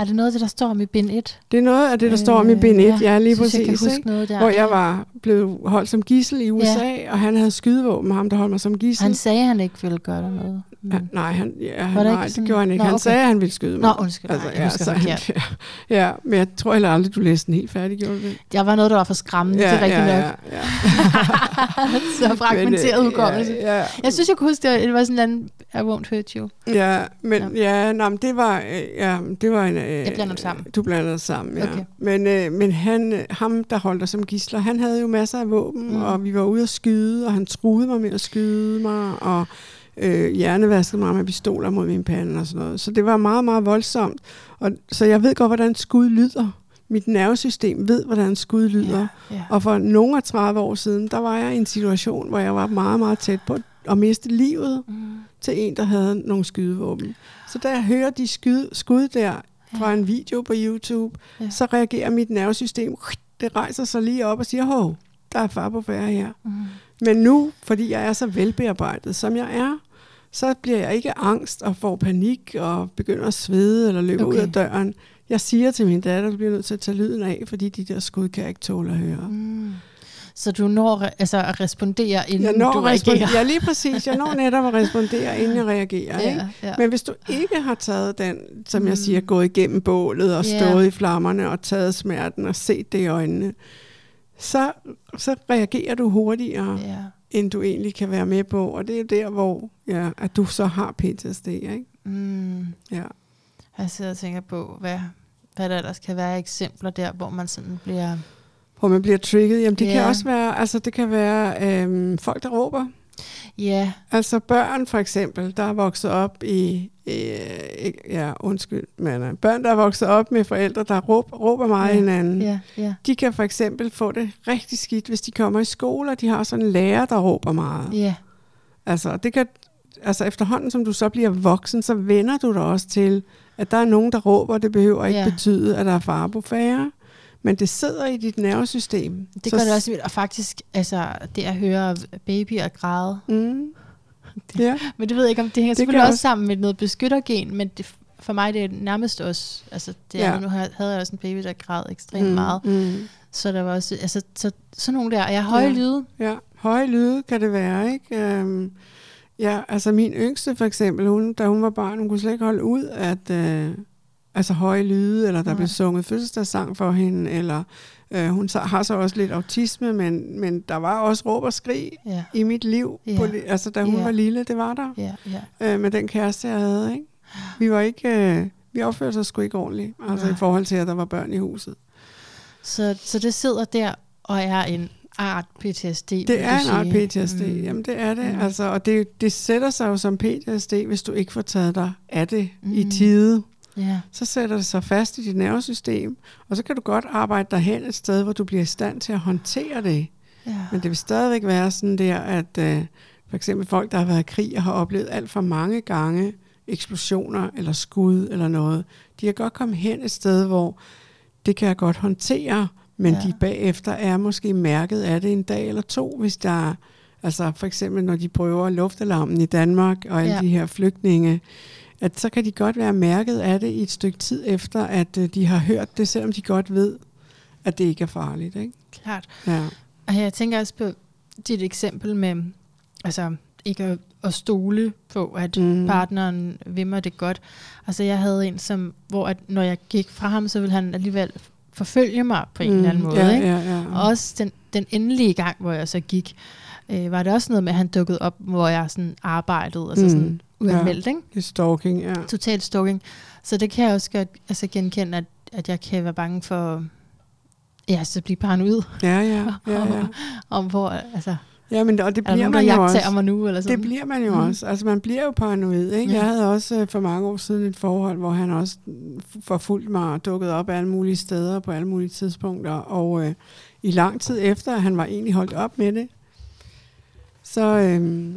er det noget af det, der står om i bind 1? Det er noget af det, der øh, står om i bind 1, ja, ja lige præcis. Jeg kan huske noget der. Hvor jeg var blevet holdt som gissel i USA, ja. og han havde skydevåben, ham der holdt mig som gissel. Han sagde, at han ikke ville gøre det noget. Ja, nej, han, ja, han, nej det, det gjorde han ikke. Nå, han okay. sagde, at han ville skyde mig. Nå, undskyld. Altså, ja, så han, ja, ja, men jeg tror heller aldrig, du læste den helt færdig, gjorde det? Det var noget, der var for skræmmende, ja, det er rigtigt ja, nok. Ja, ja. så fragmenteret øh, udkommelse. Ja, ja. Jeg synes, jeg kunne huske, det var sådan en I won't hurt you. Ja, men, ja. ja nej, men det var, øh, ja, det var en... Øh, jeg blander dem sammen. Du blander det sammen, ja. Okay. Men, øh, men han, ham, der holdt dig som gisler, han havde jo masser af våben, mm. og vi var ude at skyde, og han truede mig med at skyde mig, og øh, hjernevaskede mig med pistoler mod min pande og sådan noget. Så det var meget, meget voldsomt. Og, så jeg ved godt, hvordan skud lyder. Mit nervesystem ved, hvordan skud lyder. Yeah, yeah. Og for nogle af 30 år siden, der var jeg i en situation, hvor jeg var meget, meget tæt på at miste livet mm. til en, der havde nogle skydevåben. Så da jeg hører de skud, skud der fra en video på YouTube, yeah. så reagerer mit nervesystem, det rejser sig lige op og siger, hov, der er far på færre her. Mm. Men nu, fordi jeg er så velbearbejdet, som jeg er, så bliver jeg ikke angst og får panik og begynder at svede eller løbe okay. ud af døren. Jeg siger til min datter, du bliver nødt til at tage lyden af, fordi de der skud kan jeg ikke tåle at høre. Mm. Så du når altså, at respondere, inden jeg når du reagerer? Ja, lige præcis. Jeg når netop at respondere, inden jeg reagerer. Ja, ikke? Ja. Men hvis du ikke har taget den, som mm. jeg siger, gået igennem bålet og stået yeah. i flammerne og taget smerten og set det i øjnene, så, så reagerer du hurtigere, ja. End du egentlig kan være med på. Og det er der, hvor ja, at du så har PTSD. Ikke? Mm. Ja. Jeg sidder og tænker på, hvad, hvad der ellers kan være eksempler der, hvor man sådan bliver... Hvor man bliver trigget. Jamen det ja. kan også være, altså det kan være øhm, folk, der råber. Ja. Altså børn for eksempel, der er vokset op i, øh, ja undskyld, men øh, børn, der er vokset op med forældre, der råber, råber meget ja. hinanden, ja. Ja. de kan for eksempel få det rigtig skidt, hvis de kommer i skole, og de har sådan en lærer, der råber meget. Ja. Altså, det kan, altså efterhånden, som du så bliver voksen, så vender du dig også til, at der er nogen, der råber, det behøver ikke ja. betyde, at der er fare på færre men det sidder i dit nervesystem. Det gør så det også, og faktisk, altså, det at høre babyer græde, mm. det, ja. men det ved jeg ikke, om det hænger det selvfølgelig også sammen med noget beskyttergen, men det, for mig det er nærmest også, altså det er, ja. nu havde jeg også en baby, der græd ekstremt mm. meget, mm. så der var også, altså så, sådan nogle der, og jeg har høje ja. lyde. Ja, høje lyde kan det være, ikke? Um, ja, altså min yngste for eksempel, hun, da hun var barn, hun kunne slet ikke holde ud, at... Uh, altså høje lyde, eller der Nej. blev sunget fødselsdagssang for hende, eller øh, hun så, har så også lidt autisme, men, men der var også råb og skrig ja. i mit liv, ja. på, altså da hun ja. var lille, det var der, ja. Ja. Øh, med den kæreste, jeg havde. Ikke? Vi var ikke, øh, vi opførte os sgu ikke ordentligt, altså Nej. i forhold til, at der var børn i huset. Så, så det sidder der og er en art PTSD. Det er en art PTSD, mm. jamen det er det. Mm. Altså, og det, det sætter sig jo som PTSD, hvis du ikke får taget dig af det mm. i tide. Ja. Så sætter det sig fast i dit nervesystem, og så kan du godt arbejde dig hen et sted, hvor du bliver i stand til at håndtere det. Ja. Men det vil stadigvæk være sådan der, at øh, for eksempel folk, der har været i krig og har oplevet alt for mange gange eksplosioner eller skud eller noget, de kan godt komme hen et sted, hvor det kan jeg godt håndtere, men ja. de bagefter er måske mærket af det en dag eller to, hvis der altså for eksempel når de prøver luftalarmen i Danmark og alle ja. de her flygtninge, at så kan de godt være mærket af det i et stykke tid efter, at øh, de har hørt det, selvom de godt ved, at det ikke er farligt. Ikke? Klart. Ja. Og jeg tænker også på dit eksempel med, altså ikke at, at stole på, at mm. partneren vimmer det godt. Altså jeg havde en, som, hvor at, når jeg gik fra ham, så ville han alligevel forfølge mig på en mm. eller anden måde. Ja, ikke? Ja, ja. Og også den, den endelige gang, hvor jeg så gik, øh, var det også noget med, at han dukkede op, hvor jeg sådan arbejdede, altså mm. sådan uanmeldt, ja, ikke? Det er stalking, ja. Total stalking. Så det kan jeg også godt altså, genkende, at, at jeg kan være bange for, ja, så blive paranoid. Ja, ja, ja, ja. om, om hvor, altså, Ja, men og det bliver nogen, man jo også. mig nu, eller sådan? Det bliver man jo mm. også. Altså, man bliver jo paranoid, ikke? Ja. Jeg havde også uh, for mange år siden et forhold, hvor han også forfulgte mig og dukkede op alle mulige steder på alle mulige tidspunkter. Og uh, i lang tid efter, at han var egentlig holdt op med det, så, uh,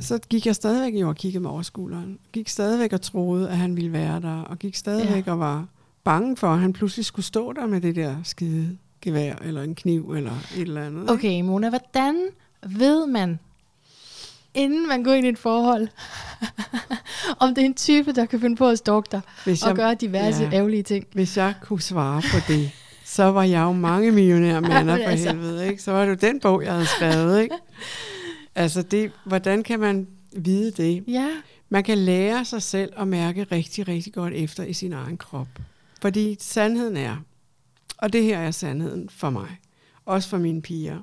så gik jeg stadigvæk jo og kiggede med over skulderen. Gik stadigvæk og troede, at han ville være der, og gik stadigvæk ja. og var bange for, at han pludselig skulle stå der med det der skide gevær, eller en kniv, eller et eller andet. Ikke? Okay, Mona, hvordan ved man, inden man går ind i et forhold, om det er en type, der kan finde på at stalke dig, Hvis jeg, og gøre diverse ja, ærgerlige ting? Hvis jeg kunne svare på det, så var jeg jo mange millionærer med ja, for altså. helvede, ikke? Så var det jo den bog, jeg havde skrevet, ikke? Altså, det, hvordan kan man vide det? Ja. Man kan lære sig selv at mærke rigtig, rigtig godt efter i sin egen krop. Fordi sandheden er, og det her er sandheden for mig, også for mine piger,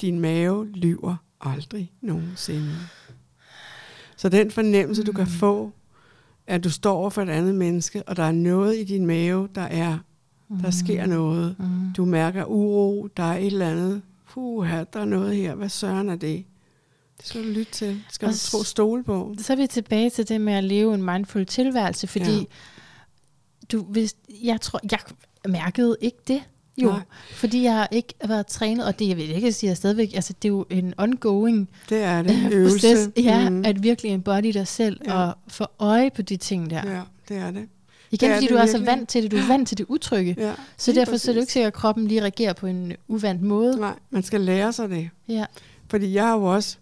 din mave lyver aldrig nogensinde. Så den fornemmelse, du kan mm. få, at du står over for et andet menneske, og der er noget i din mave, der er, der sker mm. noget. Mm. Du mærker uro, der er et eller andet. Puh, der er noget her. Hvad søren er det? Det skal du lytte til. Det skal og du tro stole på. Så er vi tilbage til det med at leve en mindful tilværelse, fordi ja. du, hvis, jeg tror, jeg mærkede ikke det. Jo, Nej. fordi jeg har ikke været trænet, og det jeg vil ikke sige, at stadigvæk, altså det er jo en ongoing det er det. Øvelse. proces, ja, mm. at virkelig embody dig selv ja. og få øje på de ting der. Ja, det er det. Igen, det fordi er du er så vant til det, du er vant til det utrygge. Ja, så derfor præcis. så er det ikke sikkert, at kroppen lige reagerer på en uvant måde. Nej, man skal lære sig det. Ja. Fordi jeg har jo også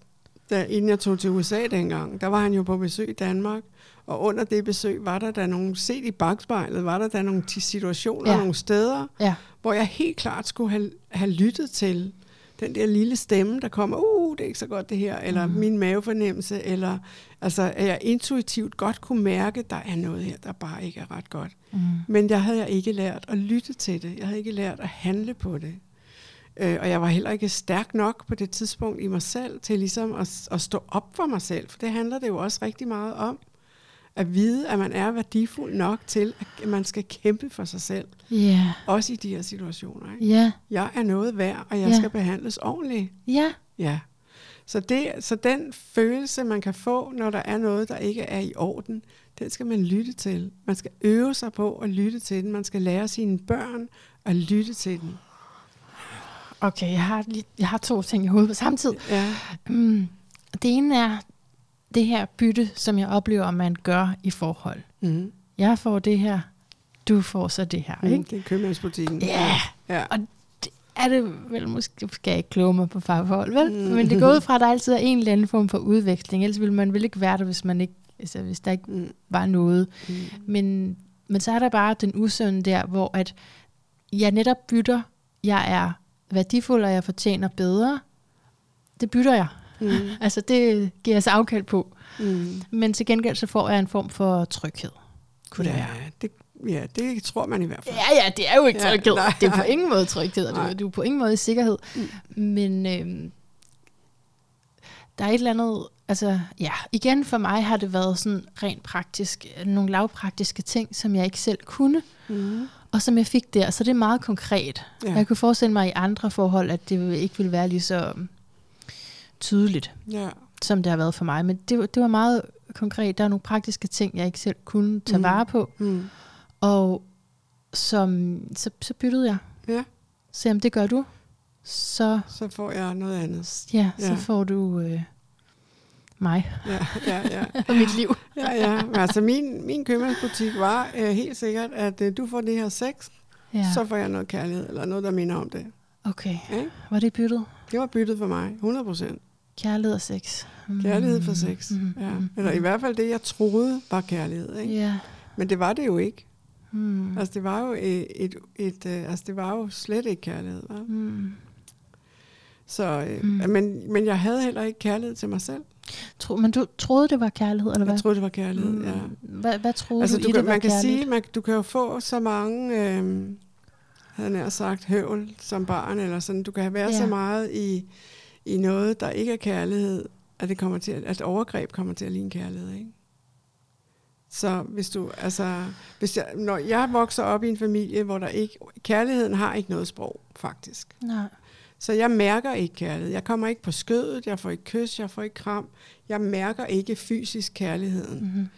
da, inden jeg tog til USA dengang, der var han jo på besøg i Danmark, og under det besøg var der da nogle, set i bagspejlet, var der da nogle situationer, ja. nogle steder, ja. hvor jeg helt klart skulle have, have lyttet til den der lille stemme, der kommer, uh, det er ikke så godt det her, eller mm. min mavefornemmelse, eller altså, at jeg intuitivt godt kunne mærke, at der er noget her, der bare ikke er ret godt. Mm. Men jeg havde jeg ikke lært at lytte til det. Jeg havde ikke lært at handle på det. Øh, og jeg var heller ikke stærk nok på det tidspunkt i mig selv, til ligesom at, at stå op for mig selv, for det handler det jo også rigtig meget om at vide, at man er værdifuld nok til, at man skal kæmpe for sig selv. Yeah. Også i de her situationer. Ikke? Yeah. Jeg er noget værd, og jeg yeah. skal behandles ordentligt. Ja. Ja. Så, det, så den følelse, man kan få, når der er noget, der ikke er i orden, den skal man lytte til. Man skal øve sig på at lytte til den. Man skal lære sine børn at lytte til den. Okay, jeg har, lige, jeg har to ting i hovedet på samme tid. Ja. Mm, det ene er, det her bytte, som jeg oplever, man gør i forhold. Mm. Jeg får det her, du får så det her. Mm, ikke? Det er købmandsbutikken. Ja, ja. og det er det vel, måske skal jeg ikke kloge mig på fagforhold, vel? Mm. Men det går ud fra, at der altid er en eller anden form for udveksling. Ellers ville man vel ikke være der, hvis, man ikke, altså, hvis der ikke mm. var noget. Mm. Men, men så er der bare den usunde der, hvor at jeg netop bytter, jeg er værdifuld, og jeg fortjener bedre. Det bytter jeg. Mm. altså det giver jeg sig afkald på. Mm. Men til gengæld så får jeg en form for tryghed. Kunne ja, det være. Det, ja, det tror man i hvert fald. Ja, ja, det er jo ikke tryghed. Ja, nej, det er på ingen måde tryghed. Du, du er på ingen måde i sikkerhed. Mm. Men øh, der er et eller andet, altså ja, igen for mig har det været sådan rent praktisk, nogle lavpraktiske ting, som jeg ikke selv kunne. Mm. Og som jeg fik der, så det er meget konkret. Ja. Jeg kunne forestille mig i andre forhold, at det ikke ville være lige så tydeligt, ja. som det har været for mig. Men det, det var meget konkret. Der er nogle praktiske ting, jeg ikke selv kunne tage mm. vare på. Mm. Og som, så, så byttede jeg. Ja. Så jamen, det gør du. Så, så får jeg noget andet. Ja, ja. så får du øh, mig. Ja, ja, ja. og mit liv. ja, ja. Altså min, min købmandsbutik var øh, helt sikkert, at øh, du får det her sex, ja. så får jeg noget kærlighed, eller noget, der minder om det. Okay. Ja? Var det byttet? Det var byttet for mig, 100 procent. Kærlighed og sex. Mm. Kærlighed for sex, mm. ja. Mm. Eller i hvert fald det, jeg troede var kærlighed. Ikke? Yeah. Men det var det jo ikke. Mm. Altså det var jo et, et, et, øh, altså det var jo slet ikke kærlighed. Hva? Mm. Så, øh, mm. men, men jeg havde heller ikke kærlighed til mig selv. Tro, men du troede, det var kærlighed, eller hvad? Jeg troede, det var kærlighed, mm. ja. Hvad, hvad troede altså, du, du i kan, det var Man kan kærlighed? sige, man, du kan jo få så mange, øh, havde jeg sagt, høvl som barn, eller sådan. Du kan være ja. så meget i i noget, der ikke er kærlighed, at, det kommer til, at overgreb kommer til at ligne kærlighed. Ikke? Så hvis du, altså, hvis jeg, når jeg vokser op i en familie, hvor der ikke, kærligheden har ikke noget sprog, faktisk. Nej. Så jeg mærker ikke kærlighed. Jeg kommer ikke på skødet, jeg får ikke kys, jeg får ikke kram. Jeg mærker ikke fysisk kærligheden. Mm-hmm.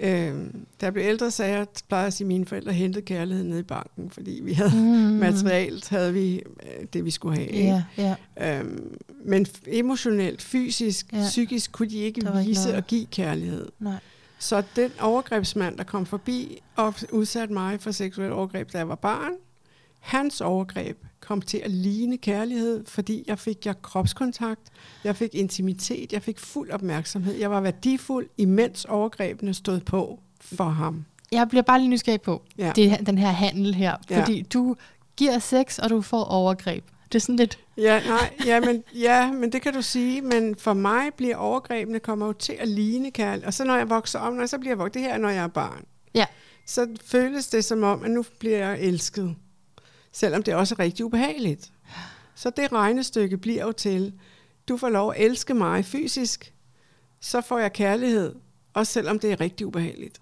Øh, da jeg blev ældre, sagde jeg, plejede at sige, at mine forældre hentede kærligheden ned i banken, fordi vi havde mm. materialt, havde vi øh, det, vi skulle have. Yeah, yeah. Øh, men emotionelt, fysisk, yeah. psykisk, kunne de ikke vise og give kærlighed. Nej. Så den overgrebsmand, der kom forbi og udsatte mig for seksuel overgreb, da jeg var barn, hans overgreb kom til at ligne kærlighed, fordi jeg fik jeg kropskontakt, jeg fik intimitet, jeg fik fuld opmærksomhed. Jeg var værdifuld, imens overgrebene stod på for ham. Jeg bliver bare lige nysgerrig på ja. det, den her handel her, fordi ja. du giver sex, og du får overgreb. Det er sådan lidt... Ja, nej, ja, men, ja, men det kan du sige, men for mig bliver overgrebene kommer jo til at ligne kærlighed. Og så når jeg vokser om, når så bliver jeg vokset, det her når jeg er barn. Ja. Så føles det som om, at nu bliver jeg elsket selvom det også er rigtig ubehageligt. Så det regnestykke bliver jo til, du får lov at elske mig fysisk, så får jeg kærlighed, også selvom det er rigtig ubehageligt.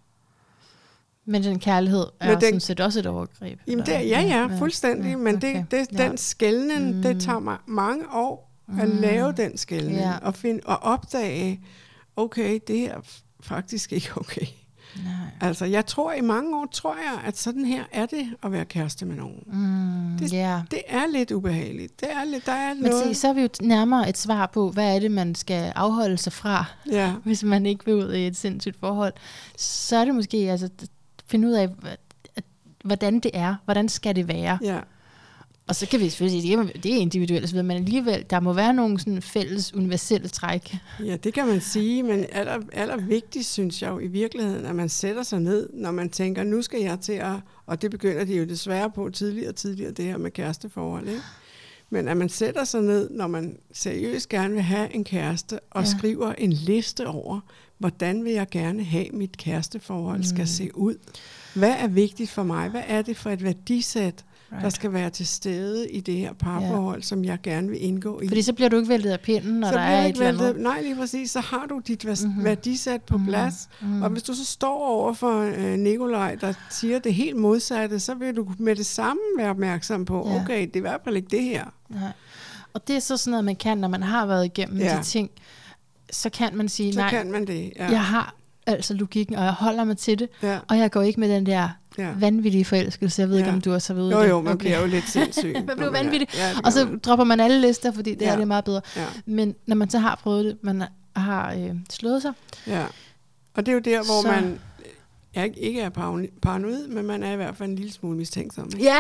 Men den kærlighed er men den, sådan set også et overgreb? Jamen det, ja, ja, fuldstændig. Ja, men okay. det, det, den ja. skældning, mm. det tager mig mange år at mm. lave den skældning. Ja. Og, finde, og opdage, okay, det er faktisk ikke okay. Nej. Altså, jeg tror i mange år, tror jeg, at sådan her er det at være kæreste med nogen. Mm, det, yeah. det er lidt ubehageligt. Det er lidt, der er Men noget... se, så er vi jo nærmere et svar på, hvad er det, man skal afholde sig fra, ja. hvis man ikke vil ud i et sindssygt forhold. Så er det måske altså, finde ud af, hvordan det er. Hvordan skal det være? Ja. Og så kan vi selvfølgelig sige, at det er individuelt, men alligevel, der må være nogle sådan fælles universelle træk. Ja, det kan man sige, men aller, aller vigtigst synes jeg jo i virkeligheden, at man sætter sig ned, når man tænker, nu skal jeg til at, og det begynder de jo desværre på tidligere og tidligere, det her med kæresteforhold, ikke? Men at man sætter sig ned, når man seriøst gerne vil have en kæreste, og ja. skriver en liste over, hvordan vil jeg gerne have, mit kæresteforhold mm. skal se ud. Hvad er vigtigt for mig? Hvad er det for et værdisæt, right. der skal være til stede i det her parforhold, yeah. som jeg gerne vil indgå i. Fordi så bliver du ikke væltet af pinden, når så der er et væltet, eller. Nej, lige præcis. Så har du dit mm-hmm. værdisæt på mm-hmm. plads. Mm-hmm. Og hvis du så står over for øh, Nikolaj, der siger det helt modsatte, så vil du med det samme være opmærksom på, yeah. okay, det er i hvert fald ikke det her. Nej. Og det er så sådan noget, man kan, når man har været igennem ja. de ting. Så kan man sige, så nej, kan man det, ja. jeg har altså logikken, og jeg holder mig til det, ja. og jeg går ikke med den der ja. vanvittige forelskelse. Jeg ved ja. ikke, om du også har ved jo, det. Jo, man okay. bliver jo lidt sindssyg. man bliver vanvittig, ja, og så man. dropper man alle lister, fordi det ja. her det er meget bedre. Ja. Men når man så har prøvet det, man har øh, slået sig. Ja, og det er jo der, hvor så... man jeg ikke er paranoid, men man er i hvert fald en lille smule mistænksom. Ikke? Ja,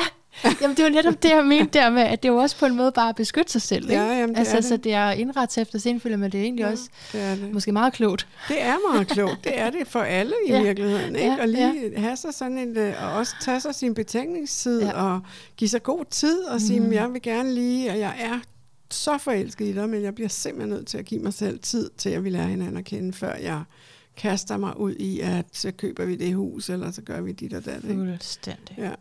jamen det var netop det, jeg mente der med, at det er jo også på en måde bare at beskytte sig selv. Ikke? Ja, jamen, det altså, er det. Så det er indret efter senfølge, men det er egentlig ja, også det er det. måske meget klogt. Det er meget klogt. Det er det for alle i ja. virkeligheden. Ikke? Ja, og lige ja. have sig sådan en, øh, og også tage sig sin betænkningstid, ja. og give sig god tid, og sige, mm. jeg vil gerne lige, og jeg er så forelsket i dig, men jeg bliver simpelthen nødt til at give mig selv tid til, at vi lærer hinanden at kende, før jeg kaster mig ud i, at så køber vi det hus, eller så gør vi dit og dat. Fuldstændig. Ja.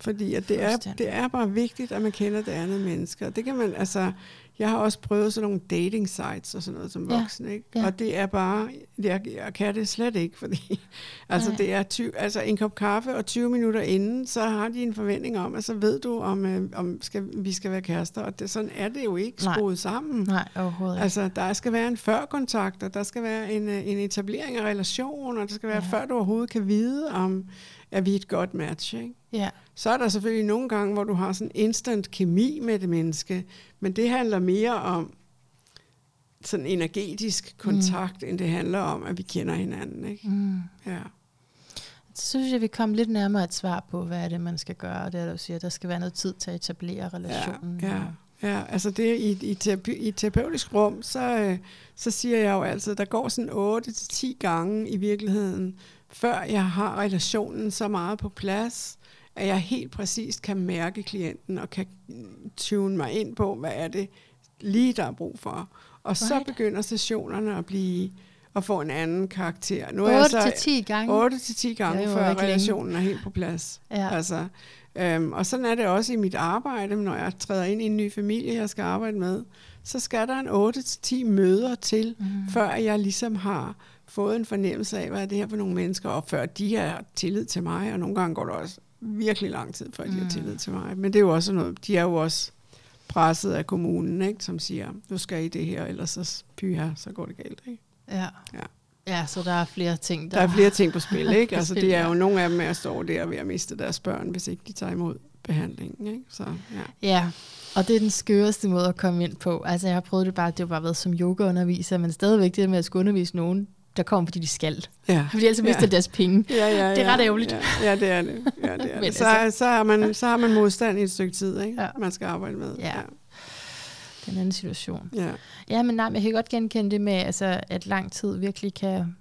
Fordi at det, er, det er bare vigtigt, at man kender det andet menneske. Og det kan man, altså, jeg har også prøvet sådan nogle dating sites og sådan noget som voksen, ja, ikke? Ja. Og det er bare, jeg, jeg kan det slet ikke, fordi altså, det er 20, altså en kop kaffe, og 20 minutter inden, så har de en forventning om, at så ved du, om, øh, om skal, vi skal være kærester. Og det, sådan er det jo ikke skruet sammen. Nej, overhovedet ikke. Altså, der skal være en førkontakt, og der skal være en, øh, en etablering af relation, og der skal være, ja. før du overhovedet kan vide, om er vi et godt match, ikke? Ja. Så er der selvfølgelig nogle gange, hvor du har sådan instant kemi med det menneske, men det handler mere om sådan energetisk kontakt, mm. end det handler om, at vi kender hinanden. Ikke? Mm. Ja. Så synes jeg, vi kom lidt nærmere et svar på, hvad er det, man skal gøre. Det er, du siger, der skal være noget tid til at etablere relationen. Ja, ja. Ja, altså det i, i, terapi, i et terapeutisk rum, så, øh, så siger jeg jo altid, der går sådan 8-10 gange i virkeligheden, før jeg har relationen så meget på plads, at jeg helt præcist kan mærke klienten og kan tune mig ind på, hvad er det lige, der er brug for. Og right. så begynder sessionerne at blive at få en anden karakter. Nu 8 til 10 gange? 8 til 10 gange, før relationen længe. er helt på plads. Ja. Altså, øhm, og sådan er det også i mit arbejde, når jeg træder ind i en ny familie, jeg skal arbejde med. Så skal der en 8 til 10 møder til, mm. før jeg ligesom har fået en fornemmelse af, hvad er det her for nogle mennesker, og før de har tillid til mig, og nogle gange går det også virkelig lang tid, før de mm. har tillid til mig. Men det er jo også noget, de er jo også presset af kommunen, ikke, som siger, du skal i det her, ellers så pyha, så går det galt. Ikke? Ja. ja. Ja, så der er flere ting. Der, der er flere ting på spil, ikke? altså, det er jo nogle af dem, der står der ved at miste deres børn, hvis ikke de tager imod behandlingen. Ikke? Så, ja. ja, og det er den skøreste måde at komme ind på. Altså, jeg har prøvet det bare, det har bare været som yogaunderviser, men stadigvæk det med at skulle undervise nogen, der kommer, fordi de skal. Ja. Fordi ellers mister ja. deres penge. Ja, ja, ja, det er ret ærgerligt. Ja, ja, det er det. Ja, det, er det. Så, altså, så, har man, så har man modstand i et stykke tid, ikke? Ja. man skal arbejde med. Ja. ja. Det er en anden situation. Ja, ja men nej, jeg kan godt genkende det med, altså, at lang tid virkelig kan,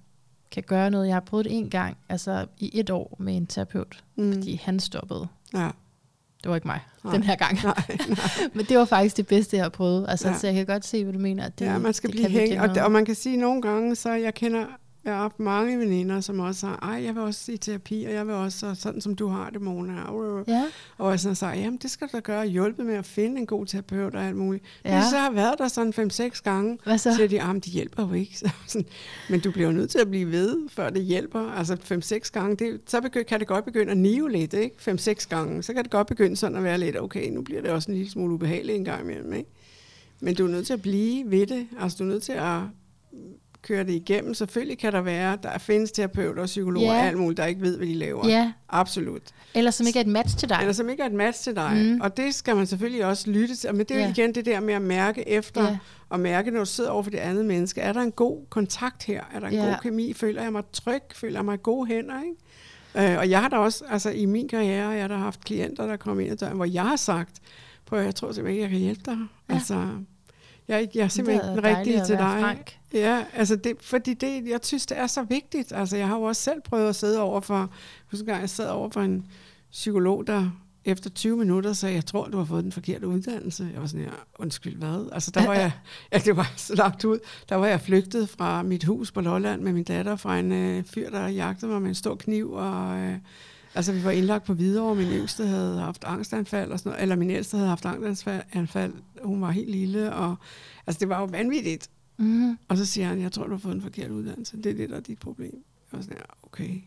kan gøre noget. Jeg har prøvet det en gang, altså i et år med en terapeut, mm. fordi han stoppede. Ja. Det var ikke mig nej, den her gang. Nej, nej. Men det var faktisk det bedste, jeg har prøvet. Altså, ja. Så jeg kan godt se, hvad du mener. Det, ja, man skal det blive hængt. Og, og man kan sige nogle gange, så jeg kender jeg har haft mange veninder, som også har, ej, jeg vil også i terapi, og jeg vil også, sådan som du har det, Mona. Ja. Og jeg sådan sagde, jamen det skal du da gøre, hjælpe med at finde en god terapeut og alt muligt. Ja. Men så har været der sådan 5-6 gange, Hvad så? siger de, jamen de hjælper jo ikke. Så, sådan, men du bliver nødt til at blive ved, før det hjælper. Altså 5-6 gange, det, så begy- kan det godt begynde at nive lidt, ikke? 5-6 gange, så kan det godt begynde sådan at være lidt, okay, nu bliver det også en lille smule ubehageligt en gang imellem, ikke? Men du er nødt til at blive ved det. Altså du er nødt til at køre det igennem. Selvfølgelig kan der være, der findes terapeuter og psykologer og alt muligt, der ikke ved, hvad de laver. Ja. Absolut. Eller som ikke er et match til dig. Eller som ikke er et match til dig. Mm. Og det skal man selvfølgelig også lytte til. Men det er jo ja. igen det der med at mærke efter, ja. og mærke, når du sidder over for det andet menneske. Er der en god kontakt her? Er der en ja. god kemi? Føler jeg mig tryg? Føler jeg mig gode hænder? Ikke? Øh, og jeg har da også, altså i min karriere, jeg har da haft klienter, der kom ind ad døren, hvor jeg har sagt, på jeg tror simpelthen ikke, jeg kan hjælpe dig. Ja. Altså, jeg, jeg er simpelthen ikke den rigtige til dig. Frank. Ja, altså det, fordi det, jeg synes, det er så vigtigt. Altså jeg har jo også selv prøvet at sidde over for, husk gang jeg sad over for en psykolog, der efter 20 minutter sagde, jeg tror, du har fået den forkerte uddannelse. Jeg var sådan, ja, undskyld, hvad? Altså, der var jeg, ja, det var så langt ud. Der var jeg flygtet fra mit hus på Lolland med min datter fra en øh, fyr, der jagtede mig med en stor kniv, og øh, altså, vi var indlagt på videre, min yngste havde haft angstanfald, og sådan noget, eller min ældste havde haft angstanfald, hun var helt lille, og altså, det var jo vanvittigt. Mm. Og så siger han, jeg tror, du har fået en forkert uddannelse. Det er det, der er dit problem. Jeg var sådan, ja, okay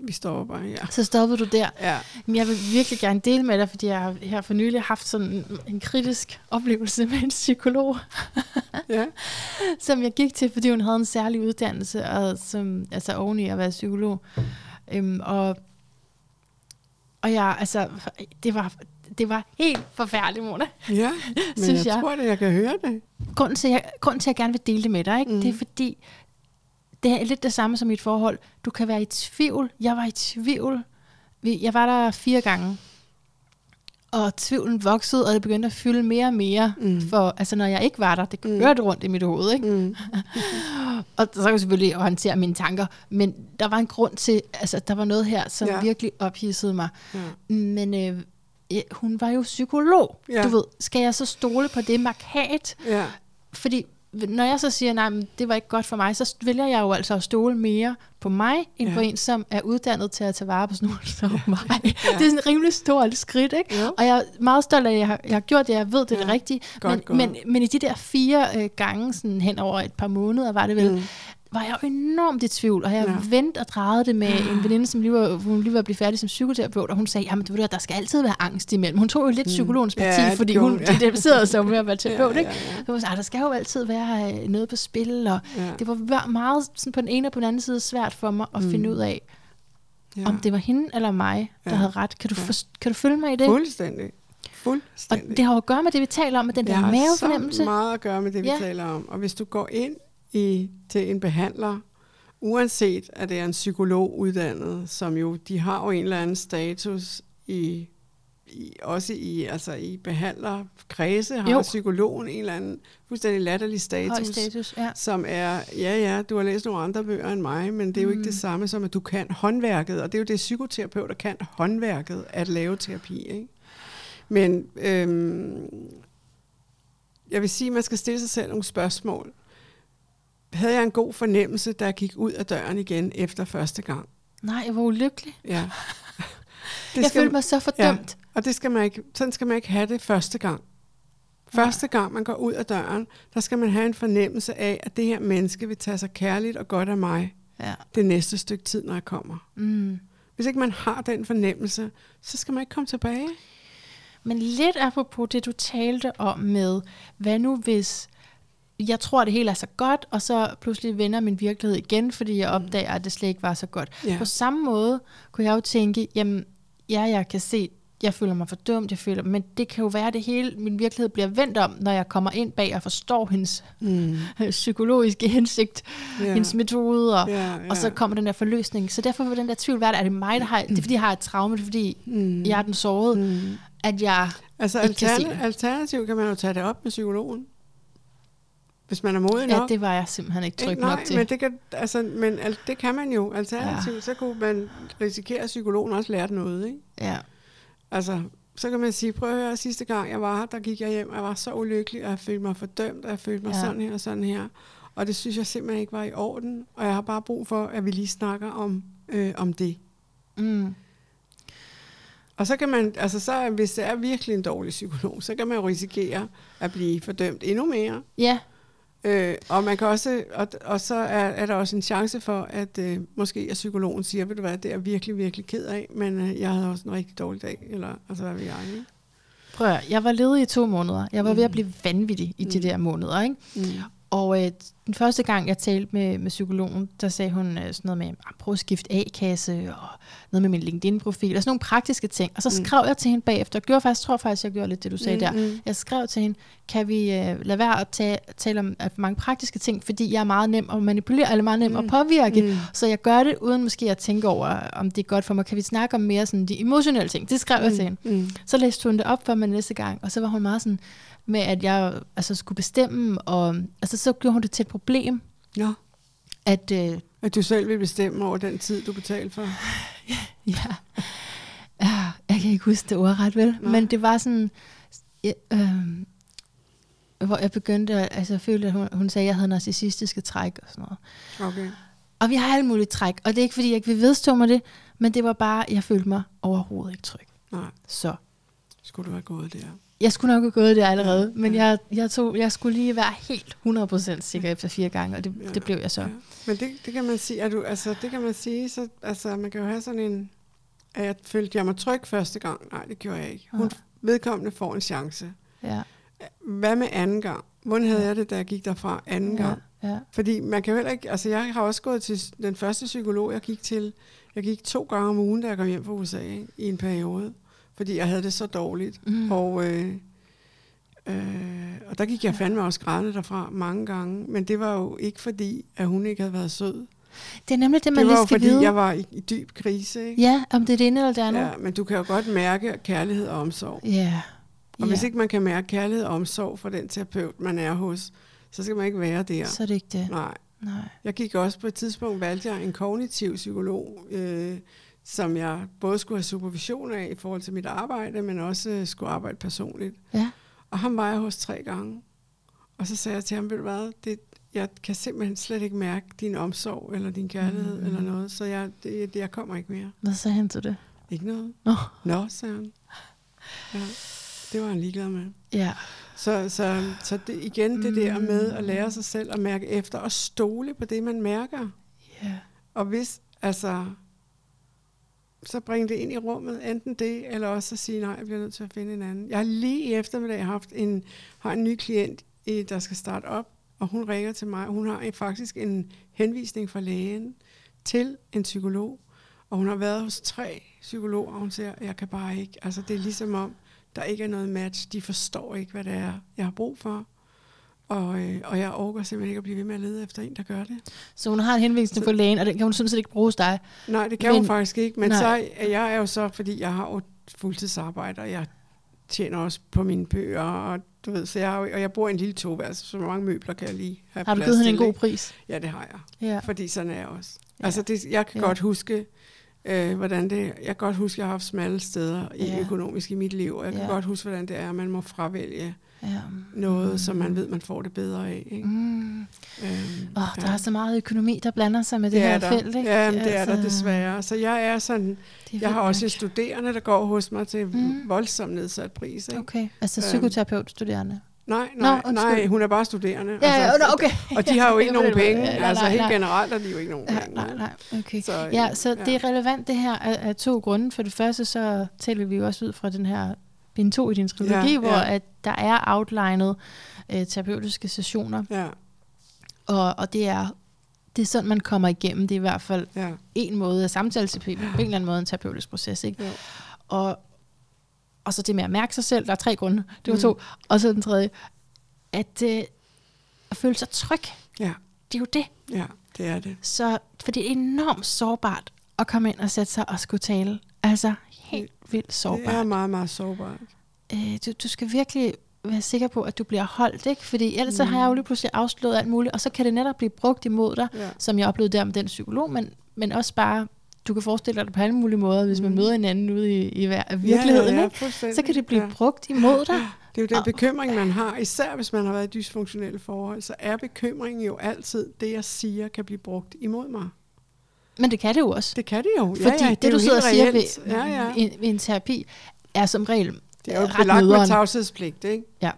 vi stopper bare her. Så stoppede du der. Ja. Men jeg vil virkelig gerne dele med dig, fordi jeg har her for nylig haft sådan en kritisk oplevelse med en psykolog, ja. som jeg gik til, fordi hun havde en særlig uddannelse, og som, altså oven i at være psykolog. Øhm, og, og jeg, altså, det var, det var helt forfærdeligt, Mona. Ja, men synes jeg, jeg tror det, jeg kan høre det. Grunden til, jeg, grunden til, at jeg gerne vil dele det med dig, ikke? Mm. det er fordi, det er lidt det samme som et forhold. Du kan være i tvivl. Jeg var i tvivl. Jeg var der fire gange. Og tvivlen voksede, og det begyndte at fylde mere og mere. Mm. For altså, når jeg ikke var der, det kørte mm. rundt i mit hoved. Ikke? Mm. og så kan jeg selvfølgelig håndtere mine tanker. Men der var en grund til, altså der var noget her, som ja. virkelig ophidsede mig. Ja. Men øh, hun var jo psykolog. Ja. Du ved, skal jeg så stole på det markat? Ja. Fordi når jeg så siger, nej, men det var ikke godt for mig, så vælger jeg jo altså at stole mere på mig, end ja. på en, som er uddannet til at tage vare på sådan nogen som ja. mig. Ja. Det er sådan et rimelig stort skridt, ikke? Ja. Og jeg er meget stolt af, at jeg har, jeg har gjort det, jeg ved, det er ja. det rigtige. Godt, men, godt. Men, men i de der fire øh, gange, sådan hen over et par måneder, var det vel, mm var jeg jo enormt i tvivl, og jeg ja. vendte og drejede det med en veninde, som lige var, hun lige var blevet færdig som psykoterapeut, og hun sagde, jamen du ved, der skal altid være angst imellem. Hun tog jo lidt mm. psykologens parti, ja, fordi hun ja. identificerede sig med at være terapeut, ja, ja, ja. ikke? Så hun sagde, der skal jo altid være øh, noget på spil, og ja. det var meget sådan på den ene og på den anden side svært for mig at mm. finde ud af, ja. om det var hende eller mig, der ja. havde ret. Kan du, ja. for, kan du følge mig i det? Fuldstændig. Fuldstændig. Og det har jo at gøre med det, vi taler om, med den der mavefornemmelse. Det har så meget at gøre med det, vi ja. taler om. Og hvis du går ind i, til en behandler, uanset at det er en psykolog uddannet, som jo, de har jo en eller anden status i, i også i, altså i behandlerkredse, har jo. psykologen en eller anden fuldstændig latterlig status, status ja. som er, ja ja, du har læst nogle andre bøger end mig, men det er jo mm. ikke det mm. samme som, at du kan håndværket, og det er jo det psykoterapeuter kan, håndværket at lave terapi, ikke? Men øhm, jeg vil sige, at man skal stille sig selv nogle spørgsmål havde jeg en god fornemmelse, da jeg gik ud af døren igen efter første gang. Nej, jeg var ulykkelig. Ja. Det jeg følte mig så fordømt. Ja, og det skal man ikke, sådan skal man ikke have det første gang. Første gang man går ud af døren, der skal man have en fornemmelse af, at det her menneske vil tage sig kærligt og godt af mig ja. det næste stykke tid, når jeg kommer. Mm. Hvis ikke man har den fornemmelse, så skal man ikke komme tilbage. Men lidt apropos det, du talte om med, hvad nu hvis jeg tror, det hele er så godt, og så pludselig vender min virkelighed igen, fordi jeg opdager, at det slet ikke var så godt. Ja. På samme måde kunne jeg jo tænke, jamen, ja, jeg kan se, jeg føler mig for dumt, jeg føler, men det kan jo være, at det hele, min virkelighed bliver vendt om, når jeg kommer ind bag og forstår hendes mm. psykologiske hensigt, yeah. hendes metode, og, yeah, yeah. og så kommer den der forløsning. Så derfor vil den der tvivl være, er det mig, der har, det er fordi, jeg har et traume, det er fordi, mm. jeg er den såret, mm. at jeg Altså ikke kan alternativt kan man jo tage det op med psykologen hvis man er modig nok. Ja, det var jeg simpelthen ikke tryg nok til. men det kan, altså, men al, det kan man jo. Alternativt, ja. så kunne man risikere, at psykologen også lærte noget, ikke? Ja. Altså, så kan man sige, prøv at høre, sidste gang jeg var her, der gik jeg hjem, og jeg var så ulykkelig, og jeg følte mig fordømt, og jeg følte mig ja. sådan her og sådan her. Og det synes jeg simpelthen ikke var i orden, og jeg har bare brug for, at vi lige snakker om, øh, om det. Mm. Og så kan man, altså så, hvis det er virkelig en dårlig psykolog, så kan man jo risikere at blive fordømt endnu mere. Ja. Øh, og man kan også, og, og så er, er der også en chance for, at øh, måske at psykologen siger, ved du hvad, det er jeg virkelig, virkelig ked af, men øh, jeg havde også en rigtig dårlig dag, eller altså hvad ved jeg, ikke? Prøv at, jeg var ledig i to måneder. Jeg var mm. ved at blive vanvittig i mm. de der måneder, ikke? Mm. Og øh, den første gang, jeg talte med, med psykologen, der sagde hun øh, sådan noget med, ah, prøv at skifte A-kasse, og noget med min LinkedIn-profil, og sådan nogle praktiske ting. Og så mm. skrev jeg til hende bagefter, jeg gjorde faktisk, tror faktisk, jeg gjorde lidt det, du sagde mm, der. Mm. Jeg skrev til hende, kan vi øh, lade være at tale, tale om at mange praktiske ting, fordi jeg er meget nem at manipulere, eller meget nem mm. at påvirke, mm. så jeg gør det, uden måske at tænke over, om det er godt for mig. Kan vi snakke om mere sådan de emotionelle ting? Det skrev mm. jeg til hende. Mm. Så læste hun det op for mig næste gang, og så var hun meget sådan, med at jeg altså, skulle bestemme, og altså, så gjorde hun det til et problem. Ja. At, øh, at du selv vil bestemme over den tid, du betaler for. ja. ja. Jeg, kan ikke huske det ordret, vel? Nej. Men det var sådan, øh, øh, hvor jeg begyndte, altså jeg følte, at hun, hun sagde, at jeg havde narcissistiske træk og sådan noget. Okay. Og vi har alle mulige træk, og det er ikke fordi, jeg ikke vil vedstå mig det, men det var bare, jeg følte mig overhovedet ikke tryg. Nej. Så. Skulle du have gået der? Jeg skulle nok have gået der allerede, men. Jeg, jeg, tog, jeg skulle lige være helt 100% sikker efter fire gange, og det, ja, det blev jeg så. Ja. Men det, det kan man sige, er du, altså, det kan man sige, så, altså, man kan jo have sådan en, at jeg følte jeg mig tryg første gang. Nej, det gjorde jeg ikke. Hun, ja. Vedkommende får en chance. Ja. Hvad med anden gang? Hvordan havde ja. jeg det, da jeg gik derfra anden ja. gang? Ja. Fordi man kan jo heller ikke, altså jeg har også gået til den første psykolog, jeg gik til, jeg gik to gange om ugen, da jeg kom hjem fra USA ikke? i en periode, fordi jeg havde det så dårligt. Mm. Og, øh, øh, og der gik jeg fandme også grædende derfra mange gange, men det var jo ikke fordi, at hun ikke havde været sød. Det er nemlig det, man det lige skal fordi, vide. jeg var i, i dyb krise. Ikke? Ja, om det er det ene eller det andet. Ja, men du kan jo godt mærke kærlighed og omsorg. Ja. Og ja. hvis ikke man kan mærke kærlighed og omsorg for den terapeut, man er hos, så skal man ikke være der. Så er det ikke det. Nej. Nej. Jeg gik også på et tidspunkt, valgte jeg en kognitiv psykolog, øh, som jeg både skulle have supervision af i forhold til mit arbejde, men også øh, skulle arbejde personligt. Ja. Og ham var jeg hos tre gange. Og så sagde jeg til ham, ved du hvad, det, jeg kan simpelthen slet ikke mærke din omsorg eller din kærlighed mm. eller noget, så jeg, det, det, jeg kommer ikke mere. Hvad sagde han til det? Ikke noget. Nå. Nå, sagde han. Ja, det var han ligeglad med. Ja. Så, så, så det, igen det der med at lære sig selv at mærke efter og stole på det, man mærker. Ja. Og hvis, altså, så bring det ind i rummet, enten det, eller også at sige, nej, jeg bliver nødt til at finde en anden. Jeg har lige i eftermiddag haft en, har en ny klient, der skal starte op, og hun ringer til mig. Hun har faktisk en henvisning fra lægen til en psykolog, og hun har været hos tre psykologer, og hun siger, jeg kan bare ikke. Altså, det er ligesom om, der ikke er noget match. De forstår ikke, hvad det er, jeg har brug for. Og, øh, og jeg overgår simpelthen ikke at blive ved med at lede efter en, der gør det. Så hun har en henvisning på lægen, og den kan hun sådan set ikke bruge hos dig? Nej, det kan men, hun faktisk ikke. Men nej. så jeg er jo så, fordi jeg har jo fuldtidsarbejde, og jeg tjener også på mine bøger, og du ved, så jeg, har, og jeg bor i en lille toværelse, så mange møbler kan jeg lige have Har du givet hende en god pris? Ja, det har jeg. Ja. Fordi sådan er jeg også. Ja. Altså, det, jeg kan ja. godt huske, øh, hvordan det Jeg kan godt huske, at jeg har haft smalle steder i ja. økonomisk i mit liv, og jeg kan ja. godt huske, hvordan det er, at man må fravælge ja. noget, som man ved, man får det bedre af. Ikke? Mm. Øhm, oh, ja. Der er så meget økonomi, der blander sig med det, det her der. felt. Ikke? Ja, det altså, er der desværre. Så jeg er sådan, er jeg har også en studerende, der går hos mig til mm. voldsomt nedsat pris. Ikke? Okay, altså psykoterapeut-studerende? Nej, nej, Nå, nej, hun er bare studerende. Ja, altså, ja, okay. Og de har jo ikke nogen penge. Ja, nej, altså helt nej. generelt har de jo ikke nogen ja, penge. Nej, nej, okay. Så, ja, så ja. det er relevant det her af, af to grunde. For det første, så taler vi jo også ud fra den her bind 2 i din trilogi, ja, hvor ja. at der er outlinet øh, terapeutiske sessioner. Ja. Og, og det er det er sådan, man kommer igennem. Det er i hvert fald ja. en måde af samtaleterapi, på en eller anden måde en terapeutisk proces. Ikke? Ja. Og, og så det med at mærke sig selv, der er tre grunde, det var mm. to. Og så den tredje, at, øh, at føle sig tryg. Ja. Det er jo det. Ja, det er det. Så, for det er enormt sårbart at komme ind og sætte sig og skulle tale. Altså vildt sårbart. Det er meget, meget sårbart. Øh, du, du skal virkelig være sikker på, at du bliver holdt, ikke? Fordi ellers mm. så har jeg jo lige pludselig afslået alt muligt, og så kan det netop blive brugt imod dig, ja. som jeg oplevede der med den psykolog, men, men også bare, du kan forestille dig det på alle mulige måder, hvis man mm. møder en anden ude i, i virkeligheden, ja, ja, ikke? så kan det blive ja. brugt imod dig. Det er jo den bekymring, man har, især hvis man har været i dysfunktionelle forhold, så er bekymringen jo altid, det jeg siger, kan blive brugt imod mig. Men det kan det jo også. Det kan det jo. Fordi ja, ja, det, det du sidder og siger ved, ja, ja. I, ved en terapi, er som regel Det er jo belagt med tavshedspligt, ikke? Ja.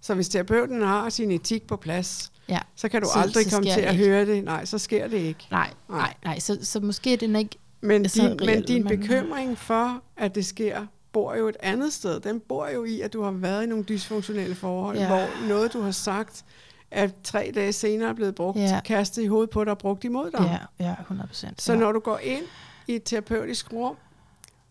Så hvis terapeuten har sin etik på plads, ja. så kan du så, aldrig så komme til at ikke. høre det. Nej, så sker det ikke. Nej, nej, nej. nej. Så, så måske er den ikke men din, reelt, men din man... bekymring for, at det sker, bor jo et andet sted. Den bor jo i, at du har været i nogle dysfunktionelle forhold, ja. hvor noget, du har sagt, at tre dage senere er blevet brugt, ja. kastet i hovedet på dig og brugt imod dig. Ja, ja 100%. Så ja. når du går ind i et terapeutisk rum,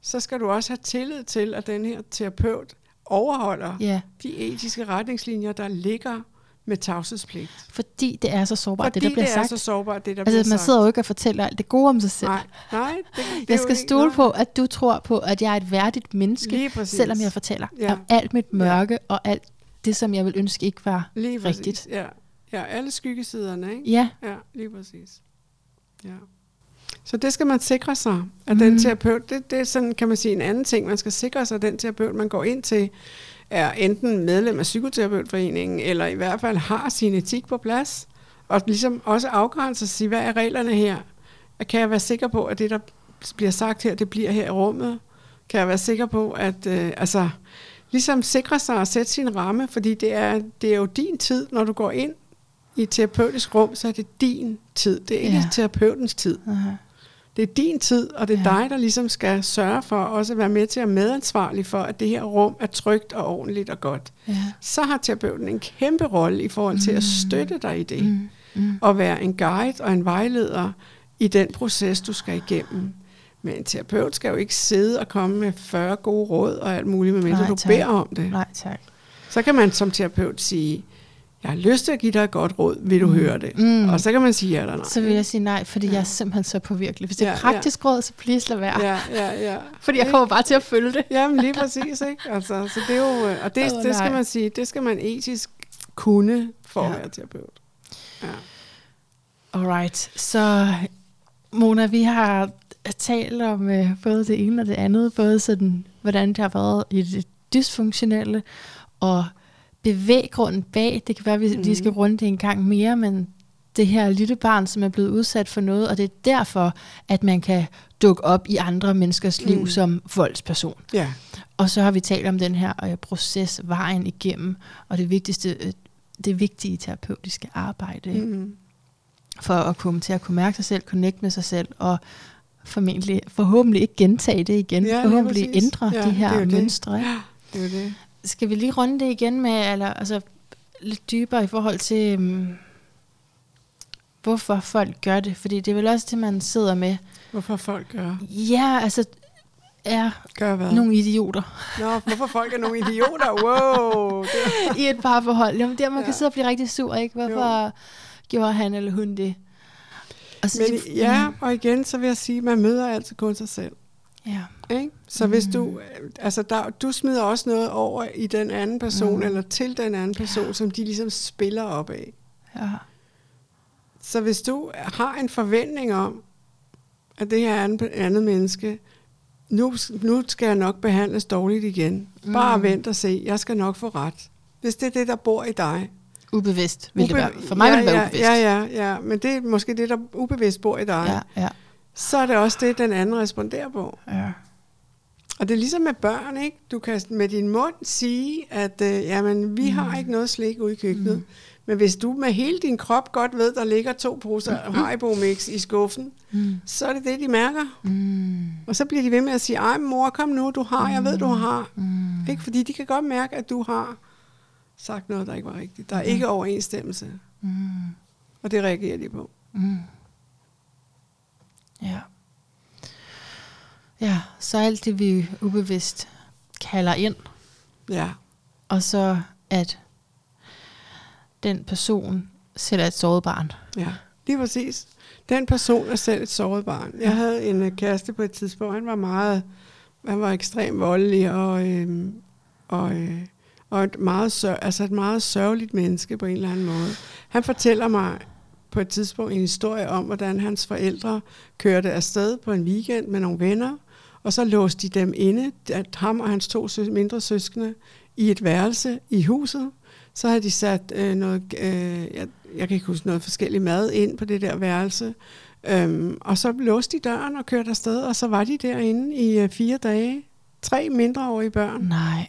så skal du også have tillid til, at den her terapeut overholder ja. de etiske retningslinjer, der ligger med tavshedspligt. Fordi det er så sårbart, Fordi det der bliver det sagt. er så sårbart, det der altså, bliver man sagt. sidder jo ikke og fortæller alt det gode om sig selv. Nej, nej. Det, det jeg skal stole ikke, på, at du tror på, at jeg er et værdigt menneske, selvom jeg fortæller ja. om alt mit mørke ja. og alt det, som jeg vil ønske ikke var lige rigtigt. Præcis. Ja. ja, alle skyggesiderne, ikke? Ja. Ja, lige præcis. Ja. Så det skal man sikre sig, at mm. den terapeut, det, det er sådan, kan man sige, en anden ting, man skal sikre sig, at den terapeut, man går ind til, er enten medlem af Psykoterapeutforeningen, eller i hvert fald har sin etik på plads, og ligesom også afgrænse sig, hvad er reglerne her? Kan jeg være sikker på, at det, der bliver sagt her, det bliver her i rummet? Kan jeg være sikker på, at øh, altså, ligesom sikre sig at sætte sin ramme, fordi det er, det er jo din tid, når du går ind i et terapeutisk rum, så er det din tid. Det er ikke ja. terapeutens tid. Uh-huh. Det er din tid, og det er ja. dig, der ligesom skal sørge for også at være med til at medansvarlig for, at det her rum er trygt og ordentligt og godt. Ja. Så har terapeuten en kæmpe rolle i forhold til mm. at støtte dig i det. Mm. Mm. Og være en guide og en vejleder i den proces, du skal igennem. Men en terapeut skal jo ikke sidde og komme med 40 gode råd og alt muligt, medmindre Nej, du beder om det. Nej, tak. Så kan man som terapeut sige, jeg har lyst til at give dig et godt råd, vil du mm. høre det? Mm. Og så kan man sige ja eller nej. Så vil jeg sige nej, fordi ja. jeg er simpelthen så påvirkelig. Hvis det er ja, praktisk ja. råd, så please lad være. Ja, ja, ja. fordi jeg kommer bare til at følge det. Jamen lige præcis, ikke? Altså, så det er jo, øh, og det, oh, det skal man sige, det skal man etisk kunne for ja. at være terapeut. Ja. Alright, så Mona, vi har talt om uh, både det ene og det andet, både sådan, hvordan det har været i det dysfunktionelle, og bevæggrunden bag, det kan være, at vi mm. lige skal runde det en gang mere, men det her lille barn, som er blevet udsat for noget, og det er derfor, at man kan dukke op i andre menneskers liv mm. som voldsperson. Ja. Og så har vi talt om den her uh, proces, vejen igennem, og det vigtigste, uh, det vigtige terapeutiske arbejde. Mm. For at komme til at kunne mærke sig selv, connect med sig selv, og formentlig, forhåbentlig ikke gentage det igen, ja, forhåbentlig ændre ja, de her mønstre. Det. Ja, det er det skal vi lige runde det igen med, eller altså lidt dybere i forhold til, um, hvorfor folk gør det? Fordi det er vel også det, man sidder med. Hvorfor folk gør? Ja, altså er gør hvad? nogle idioter. Nå, hvorfor folk er nogle idioter? Wow! Det. I et par forhold. Jamen, der man ja. kan sidde og blive rigtig sur, ikke? Hvorfor jo. gjorde han eller hun det? Og så, Men, ja, og igen, så vil jeg sige, at man møder altid kun sig selv. Ja. Ikke? Så mm. hvis du, altså der, du smider også noget over i den anden person, mm. eller til den anden person, som de ligesom spiller op af. Ja. Så hvis du har en forventning om, at det her andet, andet menneske, nu, nu skal jeg nok behandles dårligt igen. Mm. Bare vent og se, jeg skal nok få ret. Hvis det er det, der bor i dig. Ubevidst vil Ube- det være. For mig ja, vil det være ja, ubevidst. Ja, ja, ja, men det er måske det, der ubevidst bor i dig. Ja, ja så er det også det, den anden responderer på. Ja. Og det er ligesom med børn, ikke? Du kan med din mund sige, at øh, jamen, vi mm. har ikke noget slik ude i køkkenet. Mm. Men hvis du med hele din krop godt ved, der ligger to poser mm. Haribo Mix i skuffen, mm. så er det det, de mærker. Mm. Og så bliver de ved med at sige, ej mor, kom nu, du har, jeg ved, du har. Mm. Ikke? Fordi de kan godt mærke, at du har sagt noget, der ikke var rigtigt. Der er mm. ikke overensstemmelse. Mm. Og det reagerer de på. Mm. Ja. Ja, så alt det, vi ubevidst kalder ind. Ja. Og så at den person selv er et såret barn. Ja, lige præcis. Den person er selv et såret barn. Jeg havde en øh, kæreste på et tidspunkt, han var meget, han var ekstremt voldelig, og, øhm, og, øh, og et, meget sør, altså et meget sørgeligt menneske på en eller anden måde. Han fortæller mig på et tidspunkt en historie om, hvordan hans forældre kørte afsted på en weekend med nogle venner, og så låste de dem inde, at ham og hans to søs- mindre søskende, i et værelse i huset. Så havde de sat øh, noget, øh, jeg, jeg kan ikke huske noget forskellig mad ind på det der værelse. Øhm, og så låste de døren og kørte afsted, og så var de derinde i øh, fire dage. Tre mindreårige børn. Nej.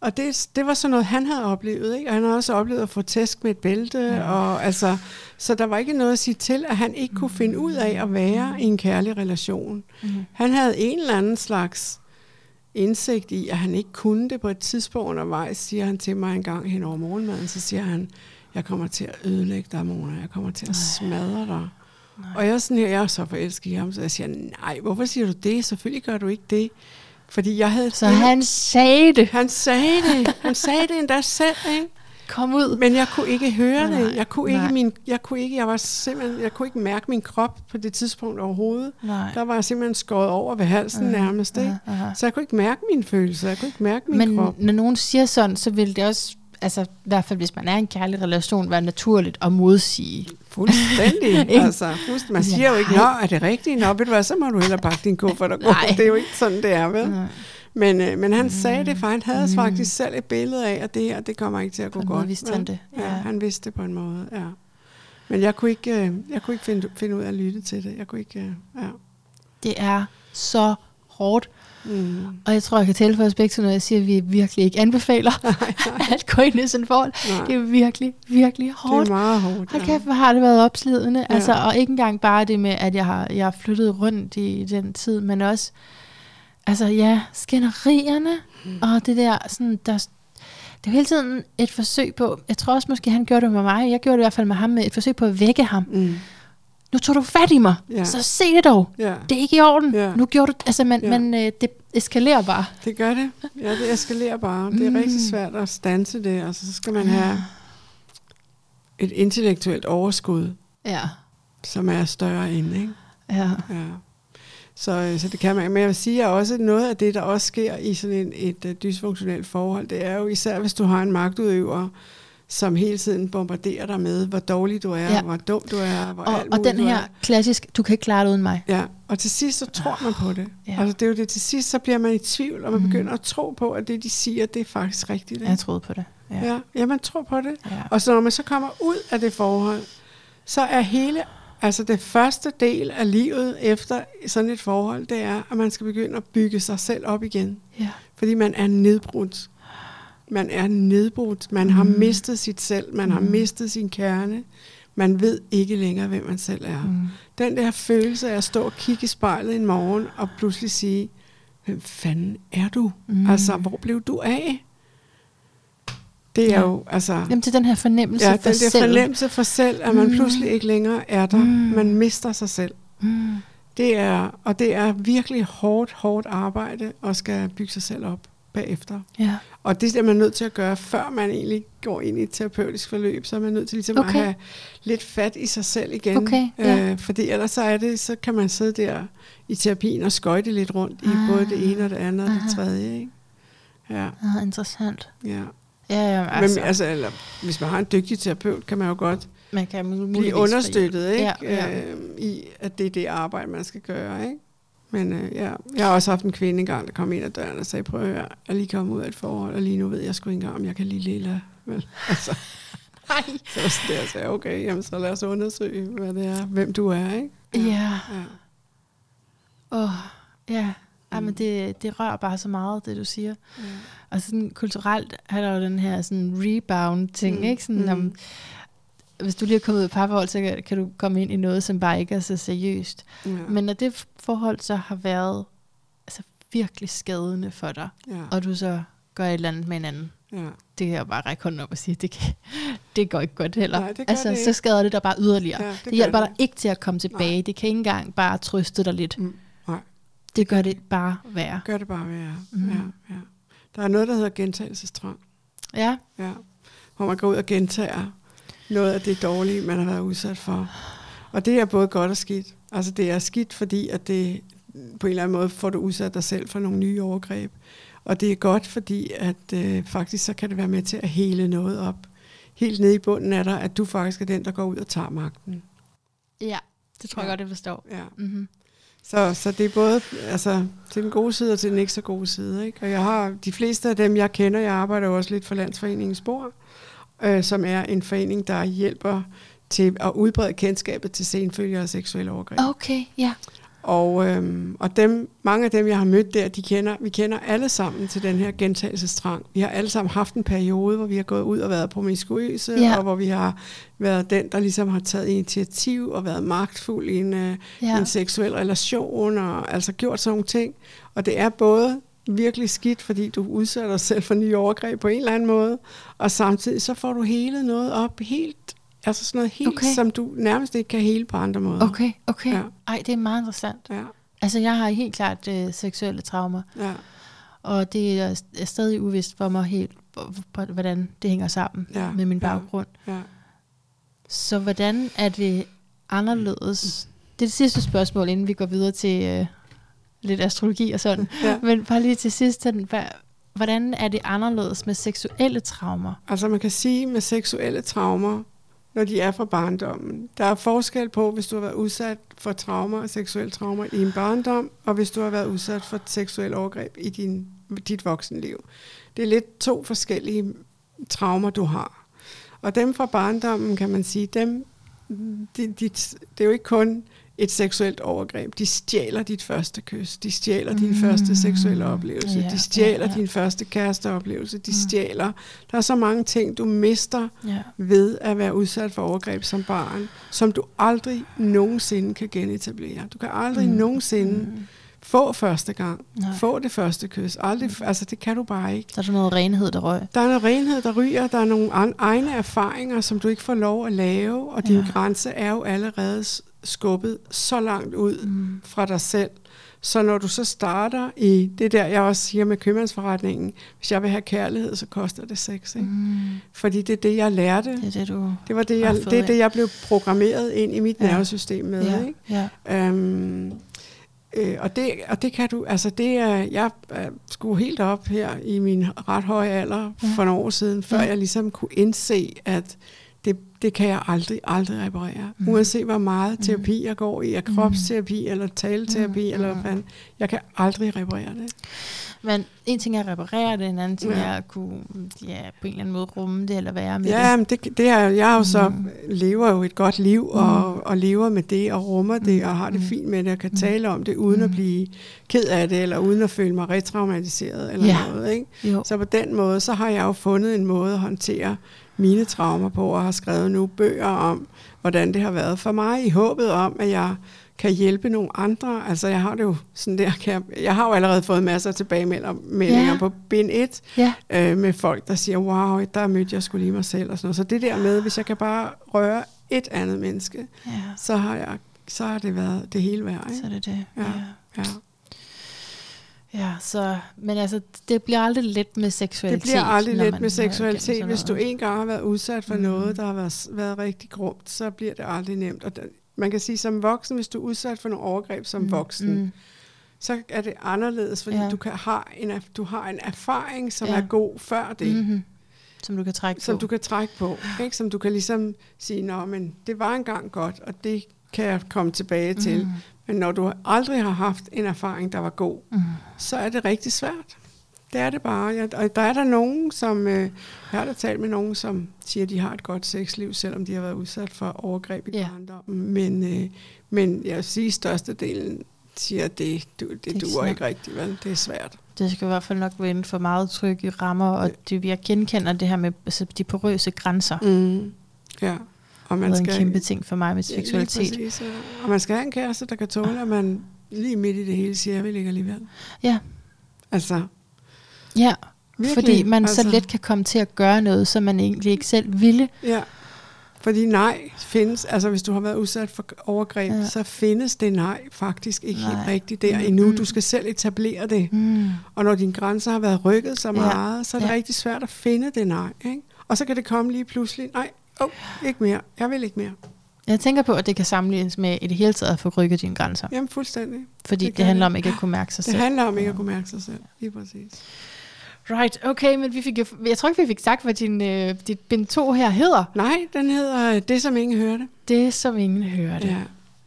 Og det, det var sådan noget, han havde oplevet. Ikke? Og han havde også oplevet at få tæsk med et bælte. Ja. Og, altså, så der var ikke noget at sige til, at han ikke kunne finde ud af at være i en kærlig relation. Mm. Han havde en eller anden slags indsigt i, at han ikke kunne det på et tidspunkt undervejs, siger han til mig en gang hen over morgenmaden. Så siger han, jeg kommer til at ødelægge dig, Mona. Jeg kommer til at smadre dig. Nej. Og jeg er, sådan her, jeg er så forelsket i ham, så jeg siger, nej, hvorfor siger du det? Selvfølgelig gør du ikke det. Fordi jeg havde... Så han sagde det? Han sagde det. Han sagde det endda selv, ikke? Kom ud. Men jeg kunne ikke høre nej, det. Jeg kunne ikke, min, jeg kunne ikke, jeg var simpelthen, jeg kunne ikke mærke min krop på det tidspunkt overhovedet. Nej. Der var jeg simpelthen skåret over ved halsen uh, nærmest, ikke? Uh, uh. Så jeg kunne ikke mærke mine følelser, jeg kunne ikke mærke min Men krop. når nogen siger sådan, så vil det også altså i hvert fald hvis man er i en kærlig relation, være naturligt at modsige. Fuldstændig. altså, fuldstændig. Man siger jo ikke, nå, er det rigtigt? Nå, ved du hvad, så må du hellere pakke din kuffert og gå. Det er jo ikke sådan, det er, vel? Nej. Men, øh, men han mm. sagde det, for han havde mm. faktisk selv et billede af, at det her, det kommer ikke til at gå godt. Vidste han det. Ja. ja, han vidste det på en måde, ja. Men jeg kunne ikke, øh, jeg kunne ikke finde, finde ud af at lytte til det. Jeg kunne ikke, øh, ja. Det er så hårdt. Mm. Og jeg tror, jeg kan tælle for os begge når jeg siger, at vi virkelig ikke anbefaler nej, nej. at gå ind i sådan et forhold. Nej. Det er virkelig, virkelig hårdt. Det er meget hårdt, ja. kæft, hvor har det været opslidende. Ja. Altså, og ikke engang bare det med, at jeg har, jeg har flyttet rundt i den tid, men også, altså ja, skænderierne, mm. og det der, sådan, der, det er jo hele tiden et forsøg på, jeg tror også måske, han gjorde det med mig, jeg gjorde det i hvert fald med ham, med et forsøg på at vække ham. Mm nu tog du fat i mig, ja. så se det dog. Ja. Det er ikke i orden. Ja. Nu gjorde du, altså, men, ja. men øh, det eskalerer bare. Det gør det. Ja, det eskalerer bare. Det er mm. rigtig svært at stanse det. Altså, så skal man have et intellektuelt overskud, ja. som er større end, ikke? Ja. ja. Så, øh, så det kan man. Men jeg vil sige, at også noget af det, der også sker i sådan en, et, et dysfunktionelt forhold, det er jo især, hvis du har en magtudøver, som hele tiden bombarderer dig med, hvor dårlig du er, ja. hvor dum du er, hvor og, alt Og den her klassisk, du kan ikke klare det uden mig. Ja, og til sidst så tror man på det. Ja. Altså det er jo det, til sidst så bliver man i tvivl, og man mm. begynder at tro på, at det de siger, det er faktisk rigtigt. Ikke? Jeg troede på det. Ja. ja, ja man tror på det. Ja. Og så når man så kommer ud af det forhold, så er hele, altså det første del af livet efter sådan et forhold, det er, at man skal begynde at bygge sig selv op igen. Ja. Fordi man er nedbrudt man er nedbrudt, man mm. har mistet sit selv, man mm. har mistet sin kerne, man ved ikke længere, hvem man selv er. Mm. Den der følelse af at stå og kigge i spejlet en morgen, og pludselig sige, hvem fanden er du? Mm. Altså, hvor blev du af? Det er ja. jo, altså... Jamen, det er den her fornemmelse ja, for den der selv. fornemmelse for selv, at man mm. pludselig ikke længere er der. Mm. Man mister sig selv. Mm. Det er, og det er virkelig hårdt, hårdt arbejde at skal bygge sig selv op bagefter. Ja. Og det er man nødt til at gøre, før man egentlig går ind i et terapeutisk forløb, så er man nødt til ligesom okay. at have lidt fat i sig selv igen. Okay, ja. øh, fordi ellers så er det, så kan man sidde der i terapien og skøjte lidt rundt ah, i både det ene og det andet og det tredje. Ikke? Ja. Ah, interessant. Ja. Ja, ja, altså. Men, altså, eller, hvis man har en dygtig terapeut, kan man jo godt man kan blive understøttet ikke? Ja, ja. Øh, i, at det er det arbejde, man skal gøre. Ikke? Men øh, ja, jeg har også haft en kvinde engang, der kom ind ad døren og sagde, prøv at høre, jeg er lige kommet ud af et forhold, og lige nu ved jeg sgu ikke engang, om jeg kan lide Lilla. Vel, altså. Nej. Så der sagde jeg, okay, jamen, så lad os undersøge, hvad det er, hvem du er, ikke? Ja. ja. Åh, oh, ja. Ja, men det, det rører bare så meget, det du siger. Ja. Og sådan kulturelt er der jo den her sådan rebound-ting, mm. ikke? Sådan, mm. om, hvis du lige er kommet ud af parforhold, så kan, du komme ind i noget, som bare ikke er så seriøst. Ja. Men når det forhold så har været altså, virkelig skadende for dig, ja. og du så gør et eller andet med en anden, ja. det kan jeg bare række hånden op og sige, det, kan, det går ikke godt heller. Nej, det altså, det så skader det dig bare yderligere. Ja, det, det hjælper det. dig ikke til at komme tilbage. Nej. Det kan ikke engang bare trøste dig lidt. Mm. Nej. Det gør det bare værre. Gør det bare værre, mm. ja, ja. Der er noget, der hedder gentagelsestrang. Ja. ja. Hvor man går ud og gentager noget af det dårlige, man har været udsat for. Og det er både godt og skidt. Altså det er skidt, fordi at det på en eller anden måde får du udsat dig selv for nogle nye overgreb. Og det er godt, fordi at øh, faktisk så kan det være med til at hele noget op. Helt nede i bunden er der, at du faktisk er den, der går ud og tager magten. Ja, det tror jeg ja. godt, jeg forstår. Ja. Mm-hmm. Så, så det er både altså, til den gode side og til den ikke så gode side. Ikke? Og jeg har de fleste af dem, jeg kender, jeg arbejder også lidt for Landsforeningens Spor, øh, som er en forening, der hjælper til at udbrede kendskabet til senfølger og seksuelle overgreb. Okay, ja. Og, øhm, og dem, mange af dem, jeg har mødt der, de kender, vi kender alle sammen til den her gentagelsestrang. Vi har alle sammen haft en periode, hvor vi har gået ud og været promiskuøse, ja. og hvor vi har været den, der ligesom har taget initiativ og været magtfuld i en, øh, ja. en seksuel relation, og altså gjort sådan nogle ting. Og det er både virkelig skidt, fordi du udsætter dig selv for nye overgreb på en eller anden måde, og samtidig så får du hele noget op helt Altså sådan noget helt, okay. som du nærmest ikke kan hele på andre måder. Okay, okay. Ja. Ej, det er meget interessant. Ja. Altså, jeg har helt klart øh, seksuelle traumer. Ja. Og det er, stadig uvist for mig helt, hvordan det hænger sammen ja. med min baggrund. Ja. Ja. Så hvordan er det anderledes? Det er det sidste spørgsmål, inden vi går videre til øh, lidt astrologi og sådan. Ja. Men bare lige til sidst, sådan, hvordan er det anderledes med seksuelle traumer? Altså man kan sige med seksuelle traumer, når de er fra barndommen. Der er forskel på, hvis du har været udsat for traumer og seksuelle traumer i en barndom, og hvis du har været udsat for seksuel overgreb i din, dit voksenliv. Det er lidt to forskellige traumer, du har. Og dem fra barndommen, kan man sige, dem, de, de, det er jo ikke kun et seksuelt overgreb. De stjæler dit første kys. De stjæler din mm. første seksuelle oplevelse. Ja, de stjæler ja, ja. din første kæresteoplevelse. De mm. stjæler. Der er så mange ting, du mister ja. ved at være udsat for overgreb som barn, som du aldrig nogensinde kan genetablere. Du kan aldrig mm. nogensinde mm. få første gang. Nej. Få det første kys. Aldrig, mm. Altså, det kan du bare ikke. Der er noget renhed, der røg. Der er noget renhed, der ryger. Der er nogle egne erfaringer, som du ikke får lov at lave, og din ja. grænse er jo allerede skubbet så langt ud mm. fra dig selv. Så når du så starter i det der, jeg også siger med købmandsforretningen, hvis jeg vil have kærlighed, så koster det sex. Ikke? Mm. Fordi det er det, jeg lærte. Det er det, du det, var det, jeg, det, er det, jeg blev programmeret ind i mit ja. nervesystem med. Ja. Ikke? Ja. Øhm, øh, og, det, og det kan du, altså det er, jeg skulle helt op her i min ret høje alder ja. for nogle år siden, før ja. jeg ligesom kunne indse, at det, det kan jeg aldrig, aldrig reparere. Mm. Uanset hvor meget mm. terapi jeg går i, kropsterapi mm. eller taleterapi, mm. eller hvad fanden, jeg kan aldrig reparere det. Men en ting er at reparere det, en anden ting ja. er at kunne ja, på en eller anden måde rumme det, eller være med ja, det. det, det er, jeg er jo så, mm. lever jo et godt liv, og, mm. og lever med det, og rummer det, og har det mm. fint med det, og kan mm. tale om det, uden mm. at blive ked af det, eller uden at føle mig retraumatiseret, eller ja. noget. Ikke? Jo. Så på den måde, så har jeg jo fundet en måde at håndtere mine traumer på, og har skrevet nu bøger om, hvordan det har været for mig, i håbet om, at jeg kan hjælpe nogle andre. Altså jeg har det jo sådan der, kan jeg, jeg har jo allerede fået masser af tilbagemeldinger ja. på bind 1, ja. øh, med folk, der siger, wow, der mødte jeg skulle lige mig selv, og sådan noget. Så det der med, hvis jeg kan bare røre et andet menneske, ja. så har jeg så har det været det hele værd. Ikke? Så er det det. Ja. ja. ja. Ja, så, men altså, det bliver aldrig let med seksualitet. Det bliver aldrig let med seksualitet. Hvis du en gang har været udsat for mm. noget, der har været, været rigtig grumt, så bliver det aldrig nemt. Og der, man kan sige, som voksen, hvis du er udsat for nogle overgreb som mm. voksen, mm. så er det anderledes, fordi ja. du, kan have en, du har en erfaring, som ja. er god før det. Mm-hmm. Som du kan trække som på. Som du kan trække på. Ikke? Som du kan ligesom sige, nå, men det var engang godt, og det kan jeg komme tilbage til. Mm. Men når du aldrig har haft en erfaring, der var god, mm. så er det rigtig svært. Det er det bare. Ja, og der er der nogen, som... Øh, jeg har da talt med nogen, som siger, at de har et godt sexliv, selvom de har været udsat for overgreb i ja. barndommen. Men, øh, men jeg vil sige, at størstedelen siger, at det, du, det, det duer ikke rigtigt. Vel? Det er svært. Det skal i hvert fald nok være inden for meget trygge rammer, og det, jeg genkender det her med altså, de porøse grænser. Mm. Ja. Og man skal, en kæmpe ting for mig med seksualitet. Ja, præcis, og man skal have en kæreste, der kan tåle, at man lige midt i det hele siger, jeg vil ikke alligevel. Ja. Altså. Ja, virkelig, fordi man altså, så let kan komme til at gøre noget, som man egentlig ikke selv ville. Ja. Fordi nej findes, altså hvis du har været udsat for overgreb, ja. så findes det nej faktisk ikke nej. helt rigtigt der mm. endnu. Du skal selv etablere det. Mm. Og når dine grænser har været rykket så meget, ja. så er det ja. rigtig svært at finde det nej. Ikke? Og så kan det komme lige pludselig, nej, oh, ikke mere, jeg vil ikke mere. Jeg tænker på, at det kan sammenlignes med i det hele taget at få rykket dine grænser. Jamen fuldstændig. Fordi det, det handler om ikke at kunne mærke sig det selv. Det handler om ikke at kunne mærke sig selv, lige præcis. Right, okay, men vi fik jo, jeg tror ikke, vi fik sagt, hvad din, øh, dit bind 2 her hedder. Nej, den hedder Det, som ingen hørte. Det, som ingen hørte. Ja.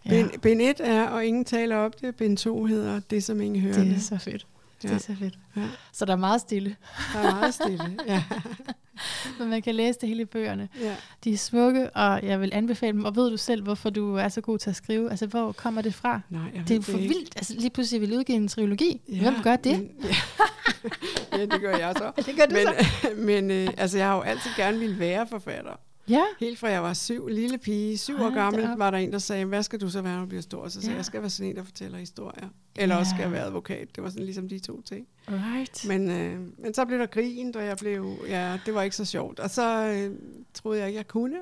Ja. Bind, bind 1 er, og ingen taler op det. Bind 2 hedder Det, som ingen hørte. Det er så fedt. Ja. Det er så fedt. Ja. Så der er meget stille. Der er meget stille, ja. Men man kan læse det hele i bøgerne. Ja. De er smukke, og jeg vil anbefale dem. Og ved du selv, hvorfor du er så god til at skrive? Altså, hvor kommer det fra? Nej, jeg det er for det vildt. Altså, lige pludselig vil udgive en trilogi. Ja, Hvem gør det? Men, ja. ja, det gør jeg så. det gør du men, så. men øh, altså, jeg har jo altid gerne ville være forfatter. Ja. Helt fra jeg var syv, lille pige, syv år gammel, var der en, der sagde, hvad skal du så være, når du bliver stor? Så sagde ja. jeg, skal være sådan en, der fortæller historier. Eller ja. også skal jeg være advokat. Det var sådan ligesom de to ting. Right. Men, øh, men så blev der grint, og jeg blev, ja, det var ikke så sjovt. Og så øh, troede jeg ikke, jeg kunne.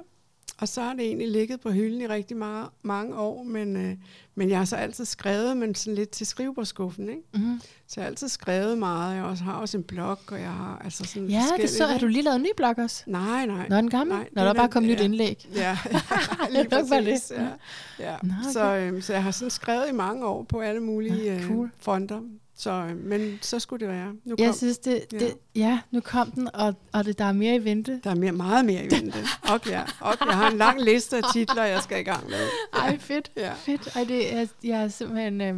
Og så har det egentlig ligget på hylden i rigtig meget, mange år, men, øh, men jeg har så altid skrevet, men sådan lidt til skrivebordskuffen, ikke? Mm-hmm. Så jeg har altid skrevet meget. Jeg også, har også en blog, og jeg har altså sådan Ja, det så. Har du lige lavet en ny blog også? Nej, nej. Nå, den gamle? Nej, Nå, der er bare kommet ja, nyt indlæg. Ja, lige præcis. Det. Ja. Ja. Nå, okay. så, øhm, så jeg har sådan skrevet i mange år på alle mulige Nå, cool. øh, fronter. Så, øh, men så skulle det være. Nu kom, jeg synes, det, ja. det, ja, nu kom den, og, og det, der er mere i vente. Der er mere, meget mere i vente. Og ja, og jeg har en lang liste af titler, jeg skal i gang med. Ja. Ej, fedt. Ja. fedt. Ej, det er, jeg er simpelthen... Øh,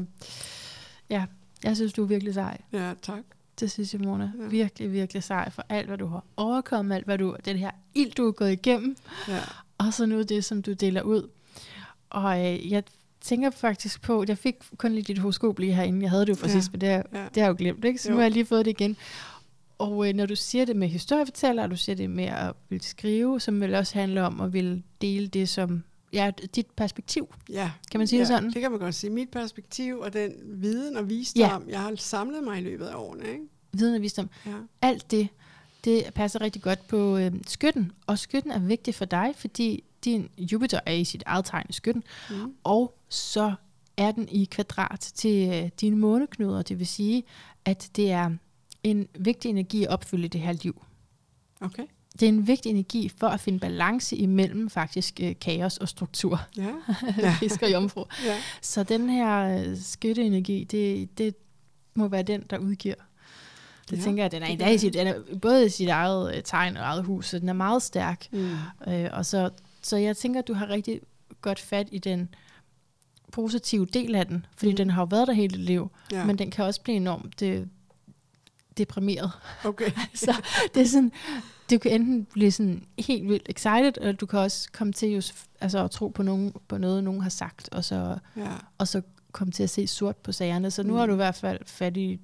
ja, jeg synes, du er virkelig sej. Ja, tak. Det synes jeg, Mona. Ja. Virkelig, virkelig sej for alt, hvad du har overkommet, alt, hvad du, den her ild, du er gået igennem. Ja. Og så nu det, som du deler ud. Og øh, jeg tænker faktisk på, jeg fik kun lige dit horoskop lige herinde. Jeg havde det jo fra ja. sidst, men det, ja. det har jeg jo glemt, ikke? Så jo. nu har jeg lige fået det igen. Og øh, når du siger det med historiefortæller, og du siger det med at vil skrive, som vil også handle om at vil dele det som ja, dit perspektiv. Ja. Kan man sige ja, det sådan? det kan man godt sige. Mit perspektiv og den viden og visdom, ja. jeg har samlet mig i løbet af årene. Ikke? Viden og visdom. Ja. Alt det, det passer rigtig godt på øh, skytten. Og skytten er vigtig for dig, fordi din Jupiter er i sit eget tegn i skytten. Mm. Og så er den i kvadrat til øh, dine måneknuder. Det vil sige, at det er en vigtig energi at opfylde det her liv. Okay. Det er en vigtig energi for at finde balance imellem faktisk øh, kaos og struktur. Ja. Fisk og jomfru. ja. Så den her øh, skytteenergi, det, det må være den, der udgiver. Det ja, tænker jeg, den er, det i sit, den er både i sit eget øh, tegn og eget hus, så den er meget stærk. Mm. Øh, og så, så jeg tænker, at du har rigtig godt fat i den positive del af den, fordi mm. den har jo været der hele liv, ja. men den kan også blive enormt det, deprimeret. Okay. så det er sådan, du kan enten blive sådan helt vildt excited, eller du kan også komme til just, altså, at tro på, nogen, på noget, nogen har sagt, og så, ja. og så komme til at se sort på sagerne. Så nu mm. har du i hvert fald fat i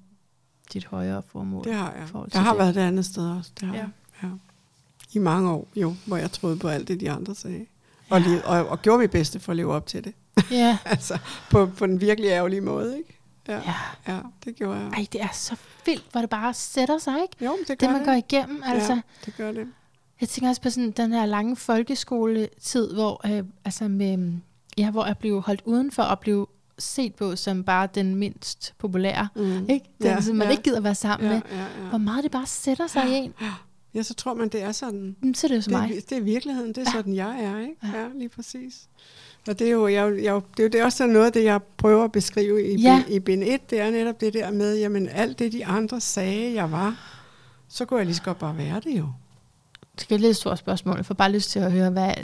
dit højere formål. Det har jeg. Jeg har det. været det andet sted også. Det har ja. ja. I mange år, jo, hvor jeg troede på alt det, de andre sagde. Og, ja. og, og gjorde mit bedste for at leve op til det. Ja. altså, på, på den virkelig ærgerlige måde, ikke? Ja, ja. ja, det gjorde jeg. Ej, det er så vildt, hvor det bare sætter sig, ikke? Jo, det gør det. man det. går igennem, altså. Ja, det gør det. Jeg tænker også på sådan den her lange folkeskoletid, hvor, øh, altså med, ja, hvor jeg blev holdt udenfor og blev set på som bare den mindst populære. Mm. Ikke? Den, ja, som man ja. ikke gider være sammen ja, med. Ja, ja. Hvor meget det bare sætter sig ja, i en. Ja. så tror man, det er sådan. Så er det jo som det, mig. Det er virkeligheden. Det er ja. sådan, jeg er. Ikke? Ja. ja, lige præcis. Og det er jo, jeg, jeg, det er jo det er også noget af det, jeg prøver at beskrive i, ja. i bind 1. Det er netop det der med, jamen alt det, de andre sagde, jeg var, så kunne jeg lige så godt bare være det jo. Det skal lidt stort spørgsmål. Jeg får bare lyst til at høre, hvad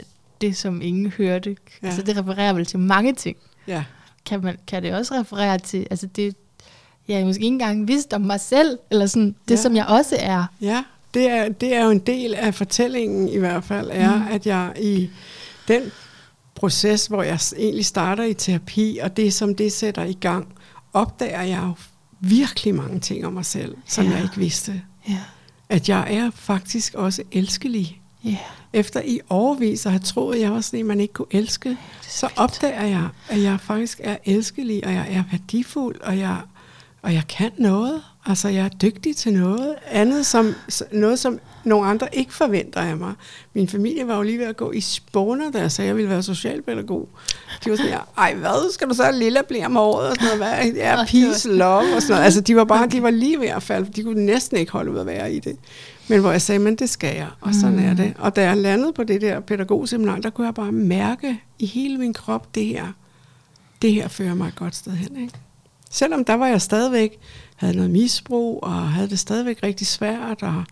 det, som ingen hørte. Ja. Altså det refererer vel til mange ting. Ja. Kan, man, kan det også referere til, altså det, jeg måske ikke engang vidst om mig selv, eller sådan det, ja. som jeg også er. Ja, det er, det er jo en del af fortællingen i hvert fald, er, mm. at jeg i den proces, hvor jeg egentlig starter i terapi, og det som det sætter i gang, opdager jeg jo virkelig mange ting om mig selv, som ja. jeg ikke vidste. Ja. At jeg er faktisk også elskelig. Ja. Efter i overvis at have troet, at jeg var sådan en, man ikke kunne elske, så opdager jeg, at jeg faktisk er elskelig, og jeg er værdifuld, og jeg, og jeg kan noget. Altså, jeg er dygtig til noget andet, som, noget som nogle andre ikke forventer af mig. Min familie var jo lige ved at gå i spåner, da jeg sagde, at jeg ville være socialpædagog. De var sådan, ja, ej hvad, skal du så lille blive om året? Og sådan noget, hvad? Ja, peace, love og sådan noget. Altså, de var bare, de var lige ved at falde, de kunne næsten ikke holde ud at være i det. Men hvor jeg sagde, men det skal jeg, og sådan mm. er det. Og da jeg landede på det der pædagogseminar, der kunne jeg bare mærke i hele min krop, det her, det her fører mig et godt sted hen. Ikke? Selvom der var jeg stadigvæk havde noget misbrug, og havde det stadigvæk rigtig svært, og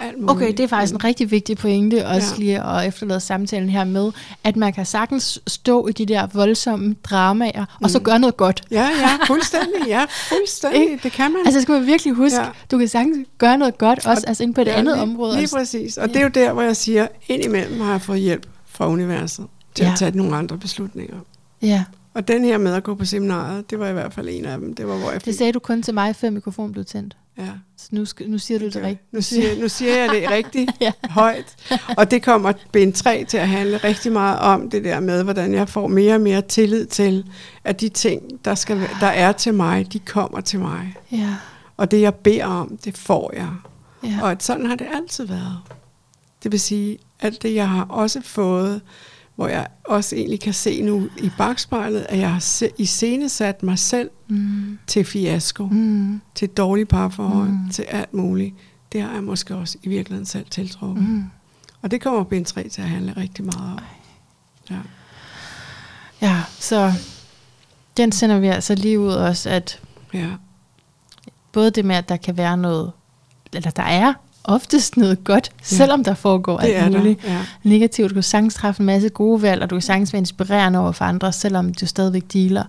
alt muligt. Okay, det er faktisk en rigtig vigtig pointe, også ja. lige at efterlade samtalen her med, at man kan sagtens stå i de der voldsomme dramaer, mm. og så mm. gøre noget godt. Ja, ja, fuldstændig, ja, fuldstændig, det kan man. Altså, skal man virkelig huske, ja. du kan sagtens gøre noget godt, også og, altså ind på et ja, andet lige, område. Lige præcis, og ja. det er jo der, hvor jeg siger, indimellem har jeg fået hjælp fra universet, til ja. at tage nogle andre beslutninger. Ja. Og den her med at gå på seminaret, det var i hvert fald en af dem. Det var, hvor jeg fik... Det sagde du kun til mig, før mikrofonen blev tændt. Ja. Så nu, nu siger du det rigtigt. Nu siger, nu siger jeg det rigtigt ja. højt. Og det kommer bind 3 til at handle rigtig meget om det der med, hvordan jeg får mere og mere tillid til, at de ting, der, skal, der er til mig, de kommer til mig. Ja. Og det jeg beder om, det får jeg. Ja. Og at sådan har det altid været. Det vil sige, alt det jeg har også fået, hvor jeg også egentlig kan se nu i bagspejlet, at jeg har iscenesat mig selv mm. til fiasko, mm. til dårlige parforhold, mm. til alt muligt. Det har jeg måske også i virkeligheden selv tiltrukket. Mm. Og det kommer bind 3 til at handle rigtig meget om. Ja. ja, så den sender vi altså lige ud også, at ja. både det med, at der kan være noget, eller der er oftest noget godt, ja. selvom der foregår alt muligt ja. negativt. Du kan sagtens træffe en masse gode valg, og du kan sagtens være inspirerende over for andre, selvom du stadigvæk dealer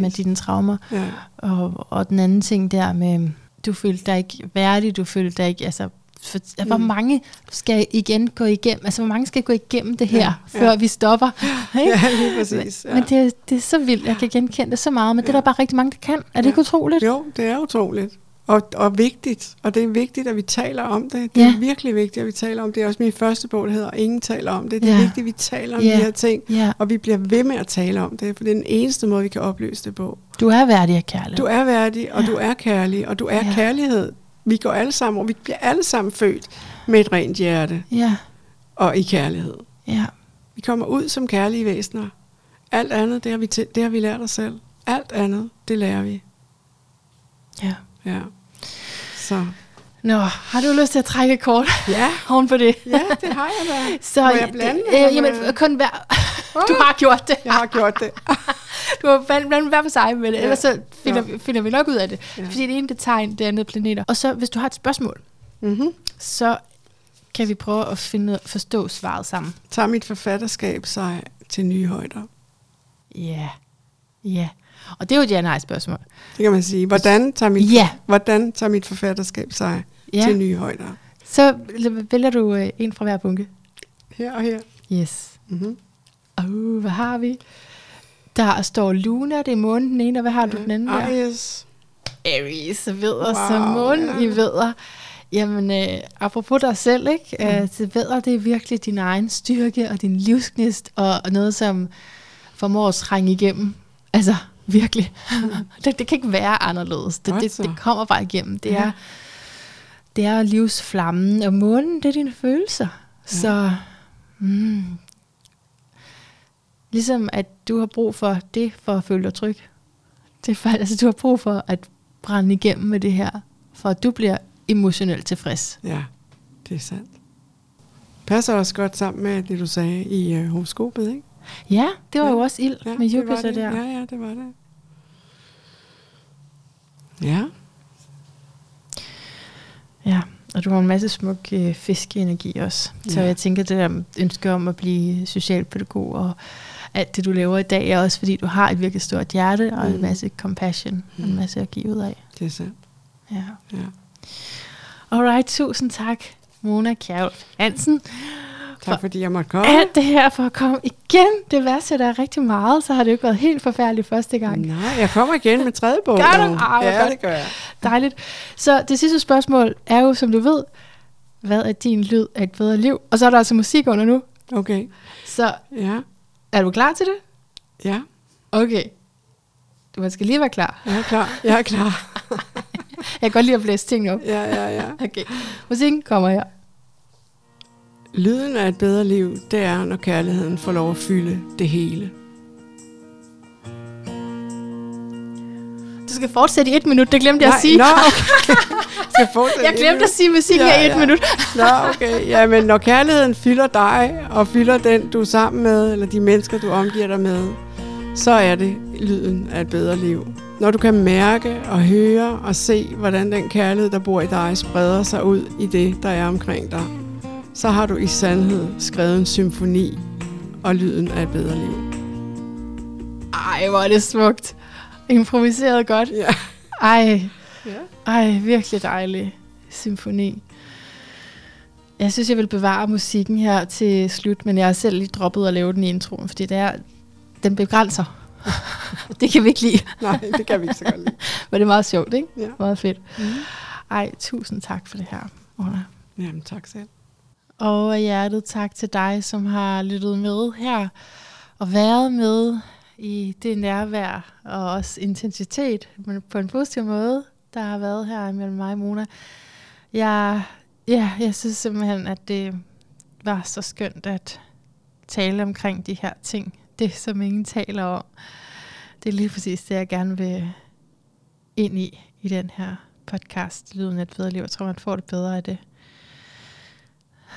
med dine traumer. Ja. Og, og den anden ting der med, du følte dig ikke værdig, du følte dig ikke, altså for, mm. hvor mange skal igen gå igennem, altså hvor mange skal gå igennem det her, ja, før ja. vi stopper. Ikke? Ja, lige præcis. Ja. Men det, det er så vildt, jeg kan genkende det så meget, men ja. det er der bare rigtig mange, der kan. Er det ja. ikke utroligt? Jo, det er utroligt. Og, og vigtigt, og det er vigtigt, at vi taler om det. Det er virkelig vigtigt, at vi taler om det. Det er også min første bog, der hedder Ingen taler om det. Det er ja. vigtigt, at vi taler om ja. de her ting, ja. og vi bliver ved med at tale om det, for det er den eneste måde, vi kan opløse det på. Du er værdig af kærlighed. Du er værdig, og ja. du er kærlig, og du er ja. kærlighed. Vi går alle sammen, og vi bliver alle sammen født med et rent hjerte. Ja. Og i kærlighed. Ja. Vi kommer ud som kærlige væsener. Alt andet, det har vi, det har vi lært os selv. Alt andet, det lærer vi. Ja. Ja. Så. Nå, har du lyst til at trække kort? Ja. Oven på det? Ja, det har jeg da. Så, Må jeg blande? Det, øh, jamen, kun hver... Du har gjort det. Jeg har gjort det. du har blandet hver for sig med det, ja. ellers så finder, ja. finder vi nok ud af det. Ja. Fordi det ene det tegn, det andet planeter. Og så, hvis du har et spørgsmål, mm-hmm. så kan vi prøve at finde, forstå svaret sammen. Tager mit forfatterskab sig til nye højder? Ja, ja. Og det er jo et ja-nej-spørgsmål. Det kan man sige. Hvordan tager mit, ja. hvordan tager mit forfatterskab sig ja. til nye højder? Så vælger du øh, en fra hver bunke. Her og her. Yes. Mm-hmm. Uh, hvad har vi? Der står Luna, det er månen den ene, og hvad har du den anden der? Aries. Aries, ved wow, så månen ja. i vedder. Jamen, øh, apropos dig selv, ikke? Mm. Øh, det vedder, det er virkelig din egen styrke og din livsgnist, og, og noget, som formår at trænge igennem. Altså, virkelig. Mm. det, det kan ikke være anderledes. Det, det, det kommer bare igennem. Det er, det er livsflammen, og månen, det er dine følelser. Ja. Så mm, Ligesom at du har brug for det for at føle dig tryg. Det er faktisk, altså, du har brug for at brænde igennem med det her, for at du bliver emotionelt tilfreds. Ja, det er sandt. Passer også godt sammen med det, du sagde i uh, horoskopet, ikke? Ja, det var ja. jo også ild ja, med Jupiter der. Ja, ja, det var det. Ja. Ja, og du har en masse smuk øh, fiskeenergi også. Så ja. jeg tænker, det der ønske om at blive socialpædagog og alt det, du laver i dag, er også fordi, du har et virkelig stort hjerte og mm. en masse compassion mm. og en masse at give ud af. Det er sandt. Ja. ja. Alright, tusind tak, Mona Kjærl Hansen. Tak fordi jeg måtte komme. Alt det her for at komme igen. Det værste der er rigtig meget, så har det jo ikke været helt forfærdeligt første gang. Nej, jeg kommer igen med tredje bog. Gør du? Ah, ja, godt. det gør jeg. Dejligt. Så det sidste spørgsmål er jo, som du ved, hvad er din lyd af et bedre liv? Og så er der altså musik under nu. Okay. Så ja. er du klar til det? Ja. Okay. Du skal lige være klar. Jeg er klar. Jeg er klar. jeg kan godt lide at blæse ting op. Ja, ja, ja. Okay. Musikken kommer her. Lyden af et bedre liv, det er, når kærligheden får lov at fylde det hele. Du skal fortsætte i et minut, det glemte jeg at sige. Nå, okay. jeg glemte at sige musikken ja, i et ja. minut. Nå, okay. Ja, men når kærligheden fylder dig, og fylder den, du er sammen med, eller de mennesker, du omgiver dig med, så er det lyden af et bedre liv. Når du kan mærke og høre og se, hvordan den kærlighed, der bor i dig, spreder sig ud i det, der er omkring dig, så har du i sandhed skrevet en symfoni og lyden af et bedre liv. Ej, hvor er det smukt. Improviseret godt. Ja. Ej, ja. ej, virkelig dejlig symfoni. Jeg synes, jeg vil bevare musikken her til slut, men jeg har selv lige droppet at lave den i introen, fordi det er, den begrænser. det kan vi ikke lide. Nej, det kan vi ikke så godt lide. Men det er meget sjovt, ikke? Ja. Meget fedt. Mm. Ej, tusind tak for det her, Mona. Jamen, tak selv. Og af hjertet tak til dig, som har lyttet med her og været med i det nærvær og også intensitet, men på en positiv måde, der har været her mellem mig og Mona. Jeg, ja, jeg synes simpelthen, at det var så skønt at tale omkring de her ting. Det, som ingen taler om. Det er lige præcis det, jeg gerne vil ind i, i den her podcast, Lyden af et bedre liv. Jeg tror, man får det bedre af det.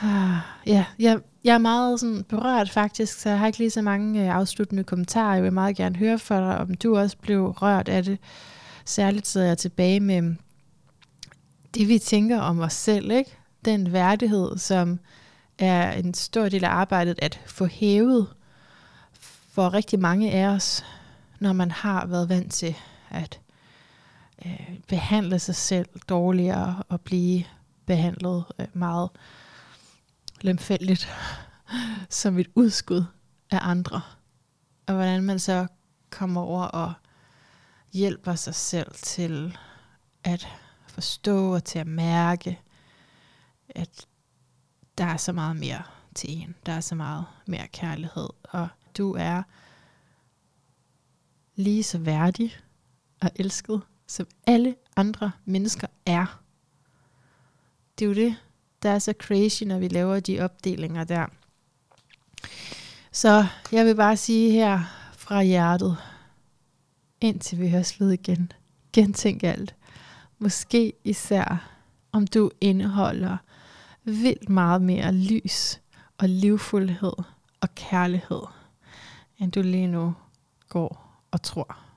Ah, ja, jeg, jeg er meget sådan berørt faktisk, så jeg har ikke lige så mange øh, afsluttende kommentarer. Jeg vil meget gerne høre fra dig, om du også blev rørt af det. Særligt sidder jeg tilbage med det, vi tænker om os selv, ikke? Den værdighed, som er en stor del af arbejdet at få hævet for rigtig mange af os, når man har været vant til at øh, behandle sig selv dårligere og blive behandlet øh, meget lemfældigt som et udskud af andre. Og hvordan man så kommer over og hjælper sig selv til at forstå og til at mærke, at der er så meget mere til en. Der er så meget mere kærlighed, og du er lige så værdig og elsket, som alle andre mennesker er. Det er jo det, der er så crazy, når vi laver de opdelinger der. Så jeg vil bare sige her fra hjertet, indtil vi høres ved igen. Gentænk alt. Måske især, om du indeholder vildt meget mere lys og livfuldhed og kærlighed, end du lige nu går og tror.